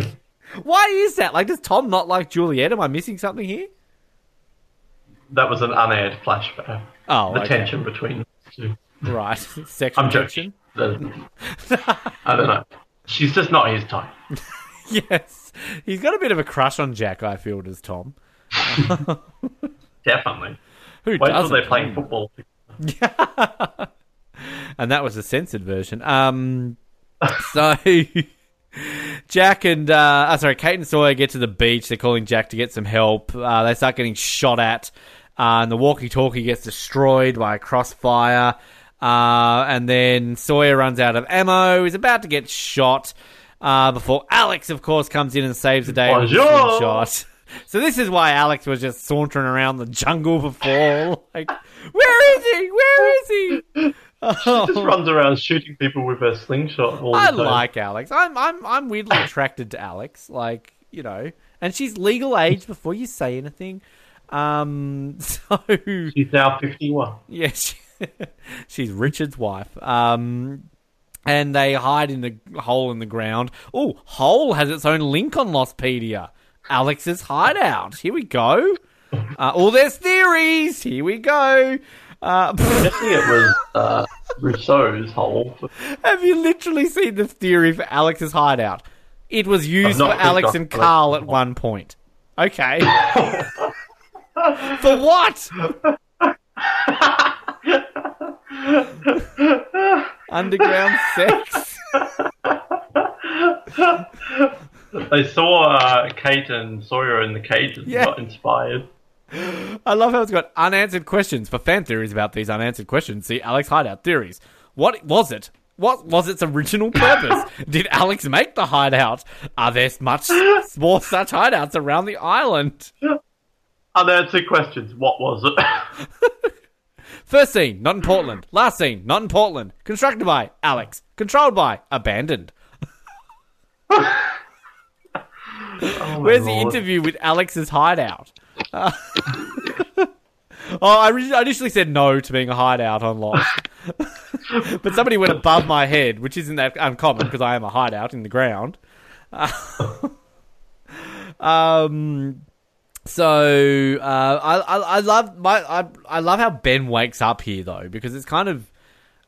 why is that? Like, does Tom not like Juliet? Am I missing something here? That was an unaired flashback. Oh, the okay. tension between Right, sexual I'm joking. I don't know. She's just not his type. Yes, he's got a bit of a crush on Jack. I feel does Tom. Definitely. Who Wait doesn't? they're playing football. and that was the censored version. Um, so Jack and uh, uh, sorry, Kate and Sawyer get to the beach. They're calling Jack to get some help. Uh, they start getting shot at, uh, and the walkie-talkie gets destroyed by a crossfire. Uh, and then Sawyer runs out of ammo. He's about to get shot. Uh, before Alex, of course, comes in and saves the day with a slingshot. So this is why Alex was just sauntering around the jungle before. Like, where is he? Where is he? She just runs around shooting people with a slingshot all the I like Alex. I'm I'm I'm weirdly attracted to Alex. Like you know, and she's legal age before you say anything. Um, so She's now 51. yeah, she, she's Richard's wife. Um, and they hide in the hole in the ground. Oh, hole has its own link on Lostpedia. Alex's hideout. Here we go. Uh, all there's theories. Here we go. Uh, Guessing it was uh, Rousseau's hole. Have you literally seen the theory for Alex's hideout? It was used for Alex and Carl at one point. Okay. For what? Underground sex? They saw uh, Kate and Sawyer in the cage and Yeah. got inspired. I love how it's got unanswered questions for fan theories about these unanswered questions. See, Alex Hideout theories. What was it? What was its original purpose? Did Alex make the hideout? Are there much more such hideouts around the island? Unanswered questions. What was it? First scene, not in Portland. Last scene, not in Portland. Constructed by Alex. Controlled by Abandoned. Oh Where's the interview with Alex's hideout? Uh, Oh, I, re- I initially said no to being a hideout on Lost. but somebody went above my head, which isn't that uncommon because I am a hideout in the ground. um, so uh, I, I I love my I I love how Ben wakes up here though because it's kind of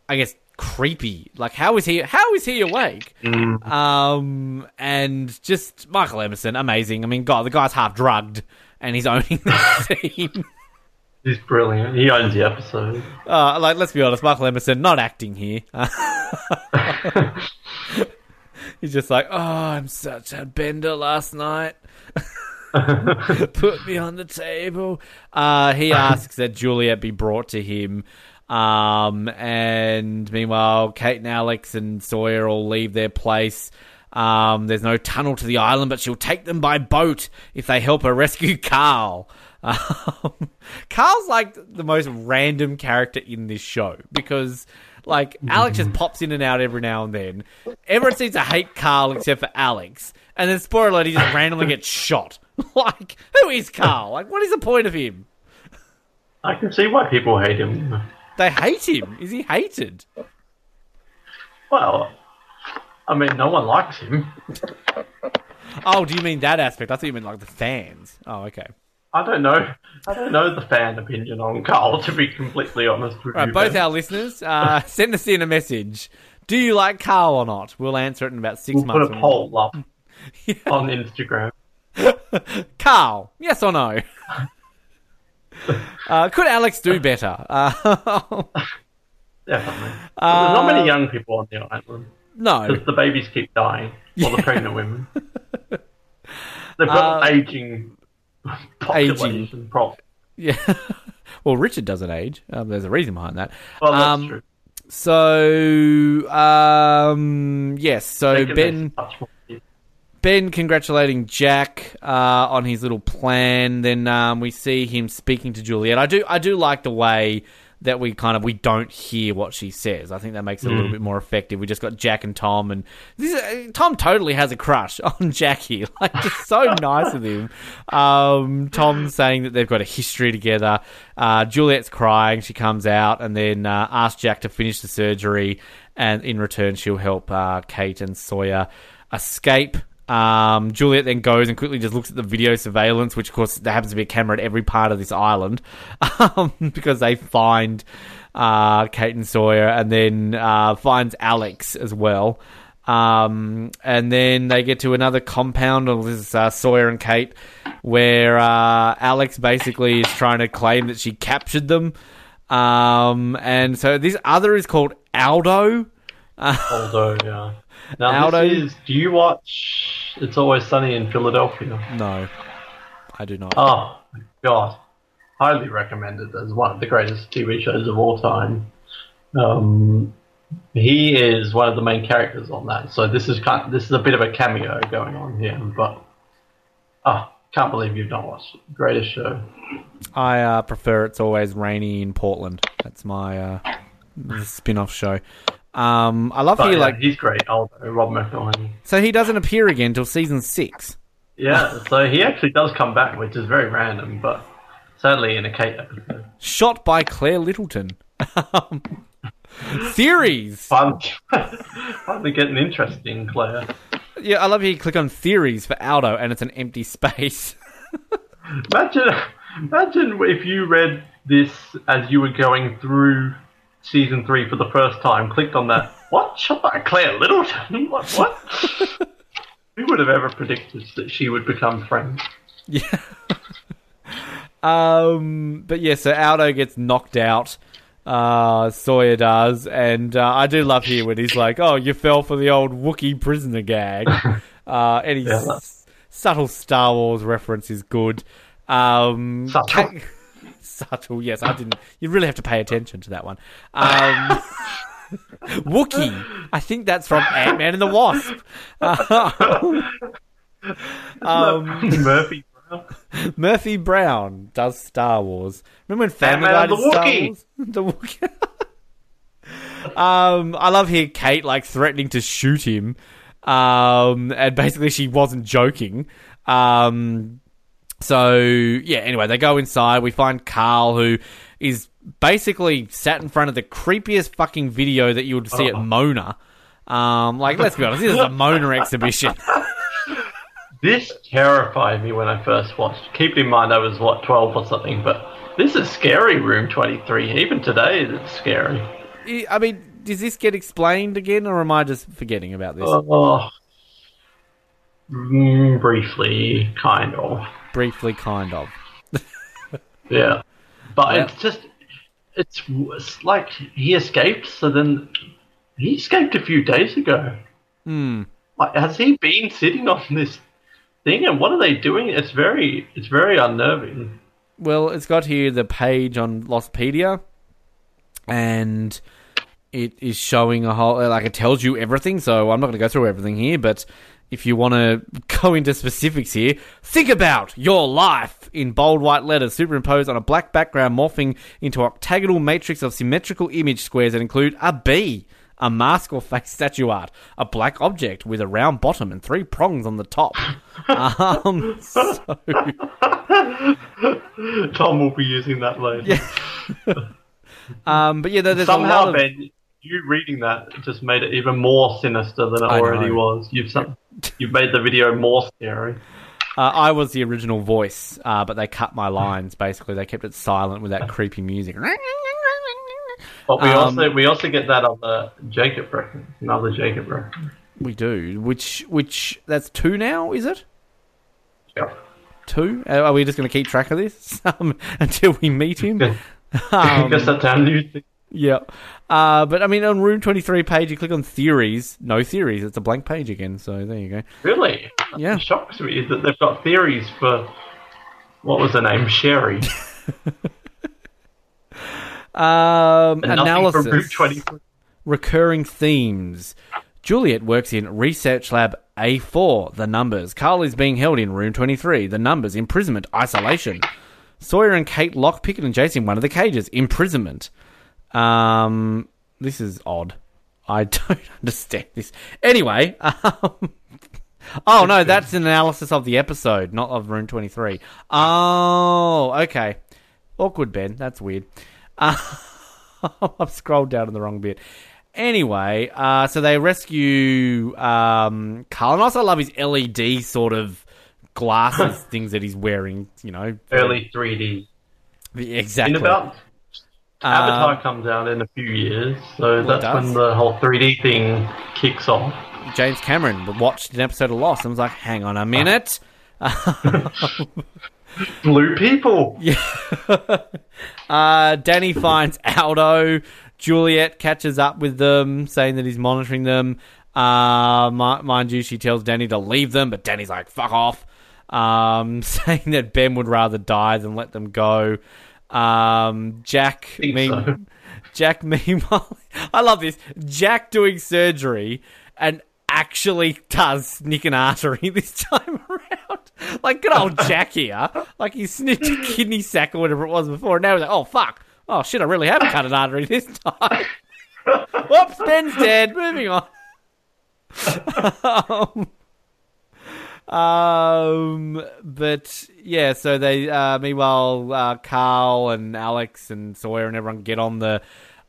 I guess creepy. Like how is he how is he awake? Um, and just Michael Emerson, amazing. I mean, God, the guy's half drugged and he's owning the scene. He's brilliant. He owns the episode. Uh, like, let's be honest, Michael Emerson not acting here. He's just like, oh, I'm such a bender last night. Put me on the table. Uh, he asks that Juliet be brought to him. Um, and meanwhile, Kate and Alex and Sawyer all leave their place. Um, there's no tunnel to the island, but she'll take them by boat if they help her rescue Carl. Um, Carl's like the most random character in this show because, like, Alex just pops in and out every now and then. Everyone seems to hate Carl except for Alex, and then spoiler alert, he just randomly gets shot. like, who is Carl? Like, what is the point of him? I can see why people hate him. They hate him. Is he hated? Well, I mean, no one likes him. Oh, do you mean that aspect? I thought you meant like the fans. Oh, okay. I don't know. I don't know the fan opinion on Carl, to be completely honest with Right, you. both our listeners, uh, send us in a message. Do you like Carl or not? We'll answer it in about 6 We'll months. put a poll up on Instagram. Carl, yes or no? uh, could Alex do better? Uh, Definitely. But there's not many young people on the island no. because the babies keep dying, or the pregnant women. They've got Uh, aging population problem. Yeah. well, Richard doesn't age. Um, there's a reason behind that. Well, that's um, true. So, um, yes. So Ben. much more. Ben congratulating Jack uh, on his little plan. Then um, we see him speaking to Juliet. I do, I do like the way that we kind of we don't hear what she says. I think that makes it a little bit more effective. We just got Jack and Tom, and this is, Tom totally has a crush on Jackie. Like, just so nice of him. Um, Tom saying that they've got a history together. Uh, Juliet's crying. She comes out and then uh, asks Jack to finish the surgery, and in return, she'll help uh, Kate and Sawyer escape. Um, Juliet then goes and quickly just looks at the video surveillance, which of course there happens to be a camera at every part of this island, um, because they find uh, Kate and Sawyer, and then uh, finds Alex as well. Um, and then they get to another compound of this uh, Sawyer and Kate, where uh, Alex basically is trying to claim that she captured them. Um, and so this other is called Aldo. Aldo, yeah. Now, Aldo- this is. Do you watch It's Always Sunny in Philadelphia? No, I do not. Oh, my God. Highly recommended as one of the greatest TV shows of all time. Um, he is one of the main characters on that, so this is kind this is a bit of a cameo going on here. But oh, can't believe you've not watched it. Greatest show. I uh, prefer it's always rainy in Portland. That's my uh, spin-off show. Um, I love But how yeah, you like. he's great. Aldo, Rob McElhenney. So he doesn't appear again till season six. Yeah, so he actually does come back, which is very random, but sadly in a Kate episode. Shot by Claire Littleton. Um, theories. Finally, finally getting interesting, Claire. Yeah, I love how you click on theories for Aldo, and it's an empty space. Imagine, imagine if you read this as you were going through season three for the first time, clicked on that. What? Shot by Claire Littleton? What? What? Who would have ever predicted that she would become friends? Yeah. um, but yeah, so Aldo gets knocked out. Uh, Sawyer does, and uh, I do love here when he's like, "Oh, you fell for the old Wookiee prisoner gag." uh, any Yeah. s- subtle Star Wars reference is good. Um, Subtle. Subtle, yes. I didn't. You really have to pay attention to that one. Um, Wookiee. I think that's from Ant Man and the Wasp. um, Murphy Brown. Murphy Brown does Star Wars. Remember when Family Guy did the Star Wookiee. Wars? The Wookiee. um, I love here Kate like threatening to shoot him, um, and basically she wasn't joking. Um, So yeah, anyway, they go inside. We find Carl, who is basically sat in front of the creepiest fucking video that you would see at Mona. Um, like, let's be honest, this is a Mona exhibition. This terrified me when I first watched. Keep in mind I was what twelve or something, but this is scary. Room twenty three. Even today, it's scary. I mean, does this get explained again, or am I just forgetting about this? Oh, briefly, kind of. Briefly, kind of. Yeah, but Yeah. it's just it's, it's like he escaped. So then he escaped a few days ago. Hmm. Like, has he been sitting on this thing? And what are they doing? It's very it's very unnerving. Well, it's got here the page on Lostpedia, and it is showing a whole like it tells you everything. So I'm not going to go through everything here, but if you want to go into specifics here, think about your life in bold white letters superimposed on a black background, morphing into octagonal matrix of symmetrical image squares that include a bee. A mask or face statue art, a black object with a round bottom and three prongs on the top. Um, so, Tom will be using that later. um, but yeah, there- there's a Somehow, lot of, Ben, you reading that just made it even more sinister than it I already know. was. You've some, you've made the video more scary. Uh, I was the original voice, uh, but they cut my lines. Basically, they kept it silent with that creepy music. But we Um, also we also get that on the Jacob reference, another Jacob reference. We do. Which, which that's two now, is it? Yeah. Two? Are we just going to keep track of this um, until we meet him? I Um, guess that's our new thing. Yeah. Uh, but I mean, on Room Twenty Three page, you click on theories. No theories. It's a blank page again. So there you go. Really? Yeah. It shocks me that they've got theories for what was her name? Sherry. Um, And analysis. Route 23. recurring themes. Juliet works in Research Lab A4, the numbers. Carl is being held in Room 23, the numbers. Imprisonment, isolation. Sawyer and Kate lock Pickett and Jason in one of the cages, imprisonment. Um, this is odd. I don't understand this. Anyway, um, oh no, that's an analysis of the episode, not of Room 23. Oh, okay. Awkward, Ben. That's weird. Uh, I've scrolled down to the wrong bit. Anyway, uh, so they rescue um, Carl, and I also love his LED sort of glasses things that he's wearing. You know, Early 3D. exactly. In about Um, Avatar comes out in a few years, so Well, that's when the whole 3D thing kicks off. James Cameron watched an episode of Lost and was like, "Hang on a minute." Blue people. Uh, Danny finds Aldo. Juliet catches up with them, saying that he's monitoring them. Uh, mind you, she tells Danny to leave them, but Danny's like, fuck off. Um, saying that Ben would rather die than let them go. Um, Jack, mean- so. Jack, meanwhile, I love this. Jack doing surgery and actually does nick an artery this time around. Like good old Jack here. Like he snipped a kidney sack or whatever it was before. And now he's like, oh fuck. Oh shit, I really have cut an artery this time. Whoops, Ben's dead. Moving on. um, um, but yeah, so they uh, meanwhile uh, Carl and Alex and Sawyer and everyone get on the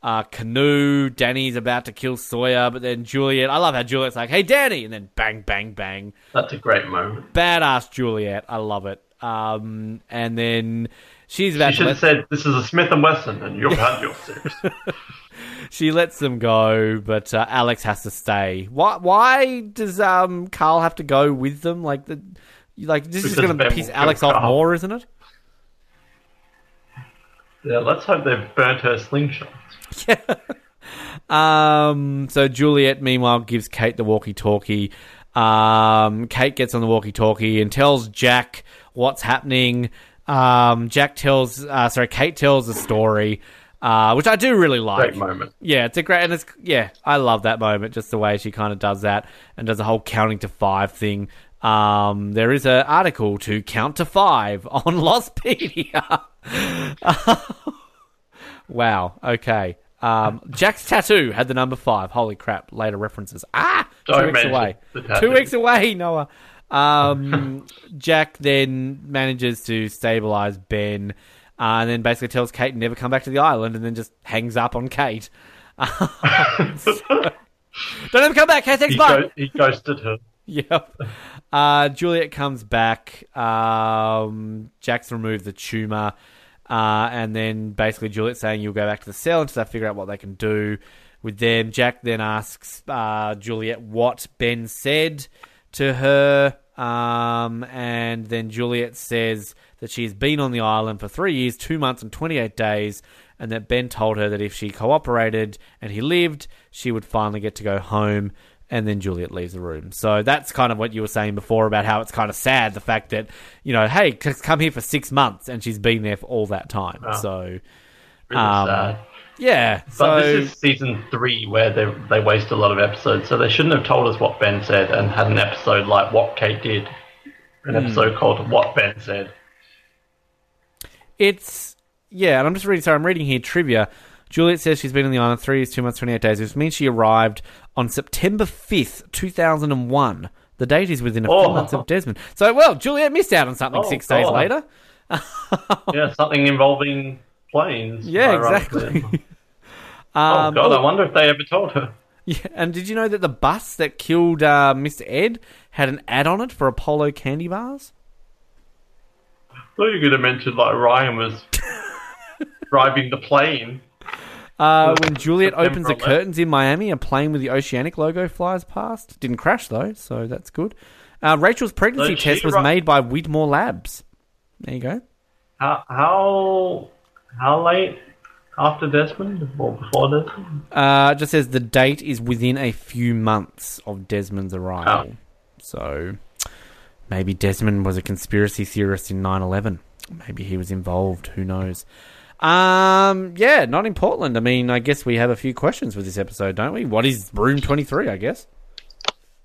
uh, canoe. Danny's about to kill Sawyer, but then Juliet. I love how Juliet's like, "Hey, Danny," and then bang, bang, bang. That's a great moment. Badass Juliet. I love it. Um, and then she's about to should have said, "This is a Smith and Wesson," and you've had your six. She lets them go, but uh, Alex has to stay. Why? Why does um Carl have to go with them? Like the. Like this is going to piss Alex off Carl. more, isn't it? yeah, let's hope they've burnt her slingshot. Um, so Juliet, meanwhile, gives Kate the walkie-talkie. Um, Kate gets on the walkie-talkie and tells Jack what's happening. Um, Jack tells, uh, sorry, Kate tells the story, uh, which I do really like. Great moment. Yeah, it's a great, and it's yeah, I love that moment, just the way she kind of does that and does a whole counting to five thing. Um, there is an article to count to five on Lostpedia. wow. Okay. Um, Jack's tattoo had the number five. Holy crap! Later references. Ah, two Don't weeks away. Two weeks away, Noah. Um, Jack then manages to stabilize Ben, uh, and then basically tells Kate to never come back to the island, and then just hangs up on Kate. So- don't ever come back. Hey, thanks, he, bye. go- he ghosted her. Yep. Uh, Juliet comes back. Um, Jack's removed the tumor. Uh, and then basically Juliet saying you'll go back to the cell until they figure out what they can do with them. Jack then asks uh, Juliet what Ben said to her. Um, and then Juliet says that she's been on the island for three years, two months, and 28 days, and that Ben told her that if she cooperated and he lived, she would finally get to go home. And then Juliet leaves the room. So that's kind of what you were saying before about how it's kind of sad the fact that, you know, hey, come here for six months and she's been there for all that time. So, Really Um, sad. Yeah. But so, this is season three where they they waste a lot of episodes, so they shouldn't have told us what Ben said and had an episode like what Kate did, an Hmm. episode called What Ben Said. It's yeah, and I'm just reading. Sorry, I'm reading here trivia. Juliet says she's been on the island three years, two months, 28 days, which means she arrived on September 5th, 2001. The date is within a few Oh. months of Desmond. So, well, Juliet missed out on something Oh, six days God. later. yeah, something involving planes. Yeah, ironically. Oh um, god, oh, I wonder if they ever told her. yeah, and did you know that the bus that killed uh, Mr. Ed had an ad on it for Apollo candy bars? I thought you could have mentioned like Ryan was driving the plane. Uh, when Juliet September opens the 11th. curtains in Miami, a plane with the Oceanic logo flies past. Didn't crash though, so that's good. Uh, Rachel's pregnancy test was made by Widmore Labs. There you go. How how how late after Desmond or before Desmond? Uh, it just says the date is within a few months of Desmond's arrival. So maybe Desmond was a conspiracy theorist in 9/11. Maybe he was involved. Who knows? Um, yeah, not in Portland. I mean, I guess we have a few questions for this episode, don't we? What is Room 23? I guess.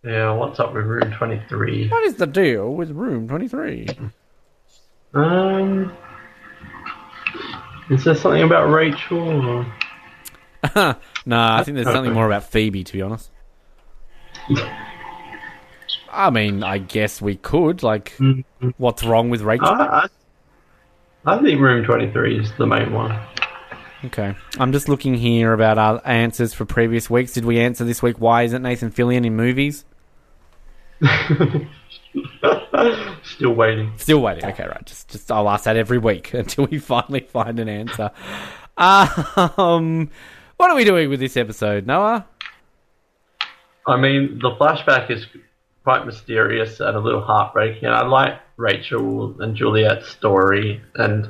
Yeah, what's up with room twenty three? What is the deal with Room 23? Um, is there something about Rachel? Or... Nah, I think there's something more about Phoebe, to be honest. I mean, I guess we could. Like, mm-hmm. what's wrong with Rachel? I, I, I think room twenty three is the main one. Okay. I'm just looking here about our answers for previous weeks. Did we answer this week why isn't Nathan Fillion in movies? Still waiting. Still waiting. Okay, right. Just just I'll ask that every week until we finally find an answer. Um what are we doing with this episode, Noah? I mean, the flashback is quite mysterious and a little heartbreaking. And I like Rachel and Juliet's story, and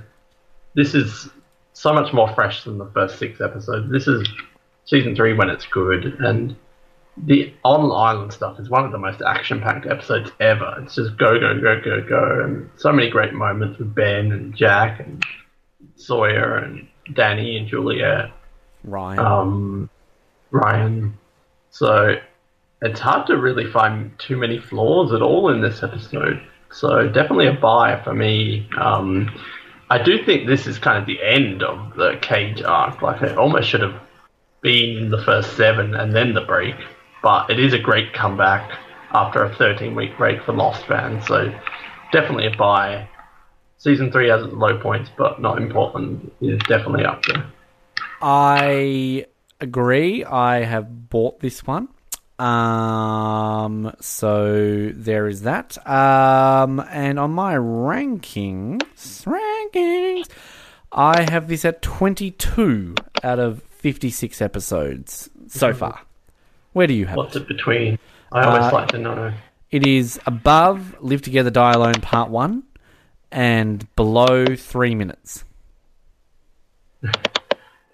this is so much more fresh than the first six episodes. This is season three when it's good, and the on island stuff is one of the most action-packed episodes ever. It's just go, go, go, go, go, and so many great moments with Ben and Jack and Sawyer and Danny and Juliet Ryan. um, Ryan. So it's hard to really find too many flaws at all in this episode. So definitely a buy for me. Um, I do think this is kind of the end of the Cage arc. Like it almost should have been the first seven and then the break. But it is a great comeback after a 13 week break for Lost fans. So definitely a buy. Season three has its low points, but not in Portland is definitely up there. I agree. I have bought this one. Um, so there is that. Um, and on my rankings, rankings, I have this at 22 out of 56 episodes so far. Where do you have What's it? it between? I always Uh, like to know. It is above Live Together, Die Alone Part 1 and below 3 minutes.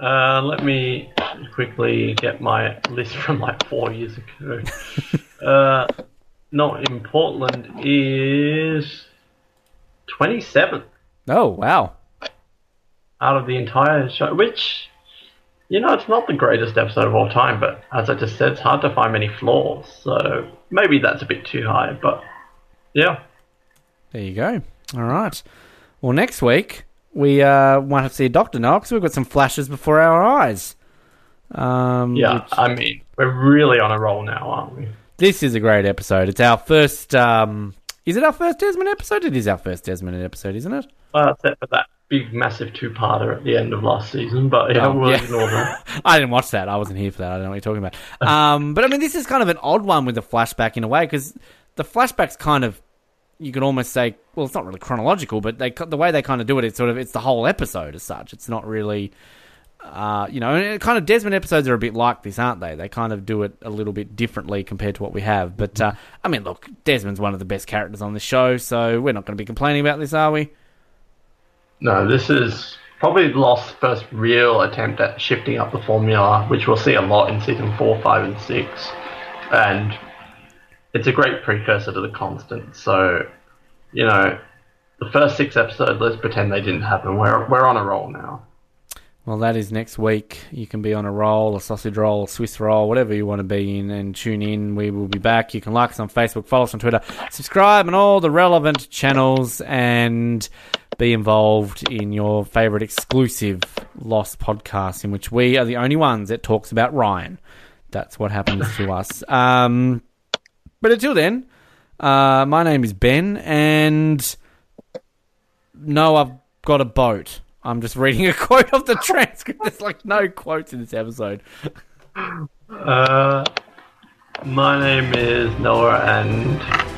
Uh, let me quickly get my list from like four years ago. uh, not in Portland is 27th Oh, wow. out of the entire show, which, you know, it's not the greatest episode of all time, but as I just said, it's hard to find many flaws. So maybe that's a bit too high, but yeah. There you go. All right. Well, next week we uh, want to see a doctor now because we've got some flashes before our eyes. Um, Yeah, which- I mean, we're really on a roll now, aren't we? this is a great episode. It's our first um, Is it our first Desmond episode? It is our first Desmond episode, isn't it? Well, except for that big, massive two-parter at the end of last season. But yeah, Oh, we'll yeah. ignore that. I didn't watch that. I wasn't here for that. I don't know what you're talking about. Um, but I mean, this is kind of an odd one with the flashback in a way because the flashback's kind of you could almost say, well, it's not really chronological, but they the way they kind of do it, it's sort of it's the whole episode as such. It's not really. Uh, you know, and kind of Desmond episodes are a bit like this, aren't they? They kind of do it a little bit differently compared to what we have. But uh, I mean, look, Desmond's one of the best characters on the show, so we're not going to be complaining about this, are we? No, this is probably Lost's first real attempt at shifting up the formula, which we'll see a lot in season four, five, and six. And it's a great precursor to the constant. So, you know, the first six episodes, let's pretend they didn't happen. We're we're on a roll now. Well, that is next week. You can be on a roll, a sausage roll, a Swiss roll, whatever you want to be in, and tune in. We will be back. You can like us on Facebook, follow us on Twitter, subscribe on all the relevant channels, and be involved in your favourite exclusive Lost podcast, in which we are the only ones that talks about Ryan. That's what happens to us. Um, but until then, uh, my name is Ben, and no, I've got a boat. I'm just reading a quote off the transcript. There's like no quotes in this episode. Uh, my name is Noah, and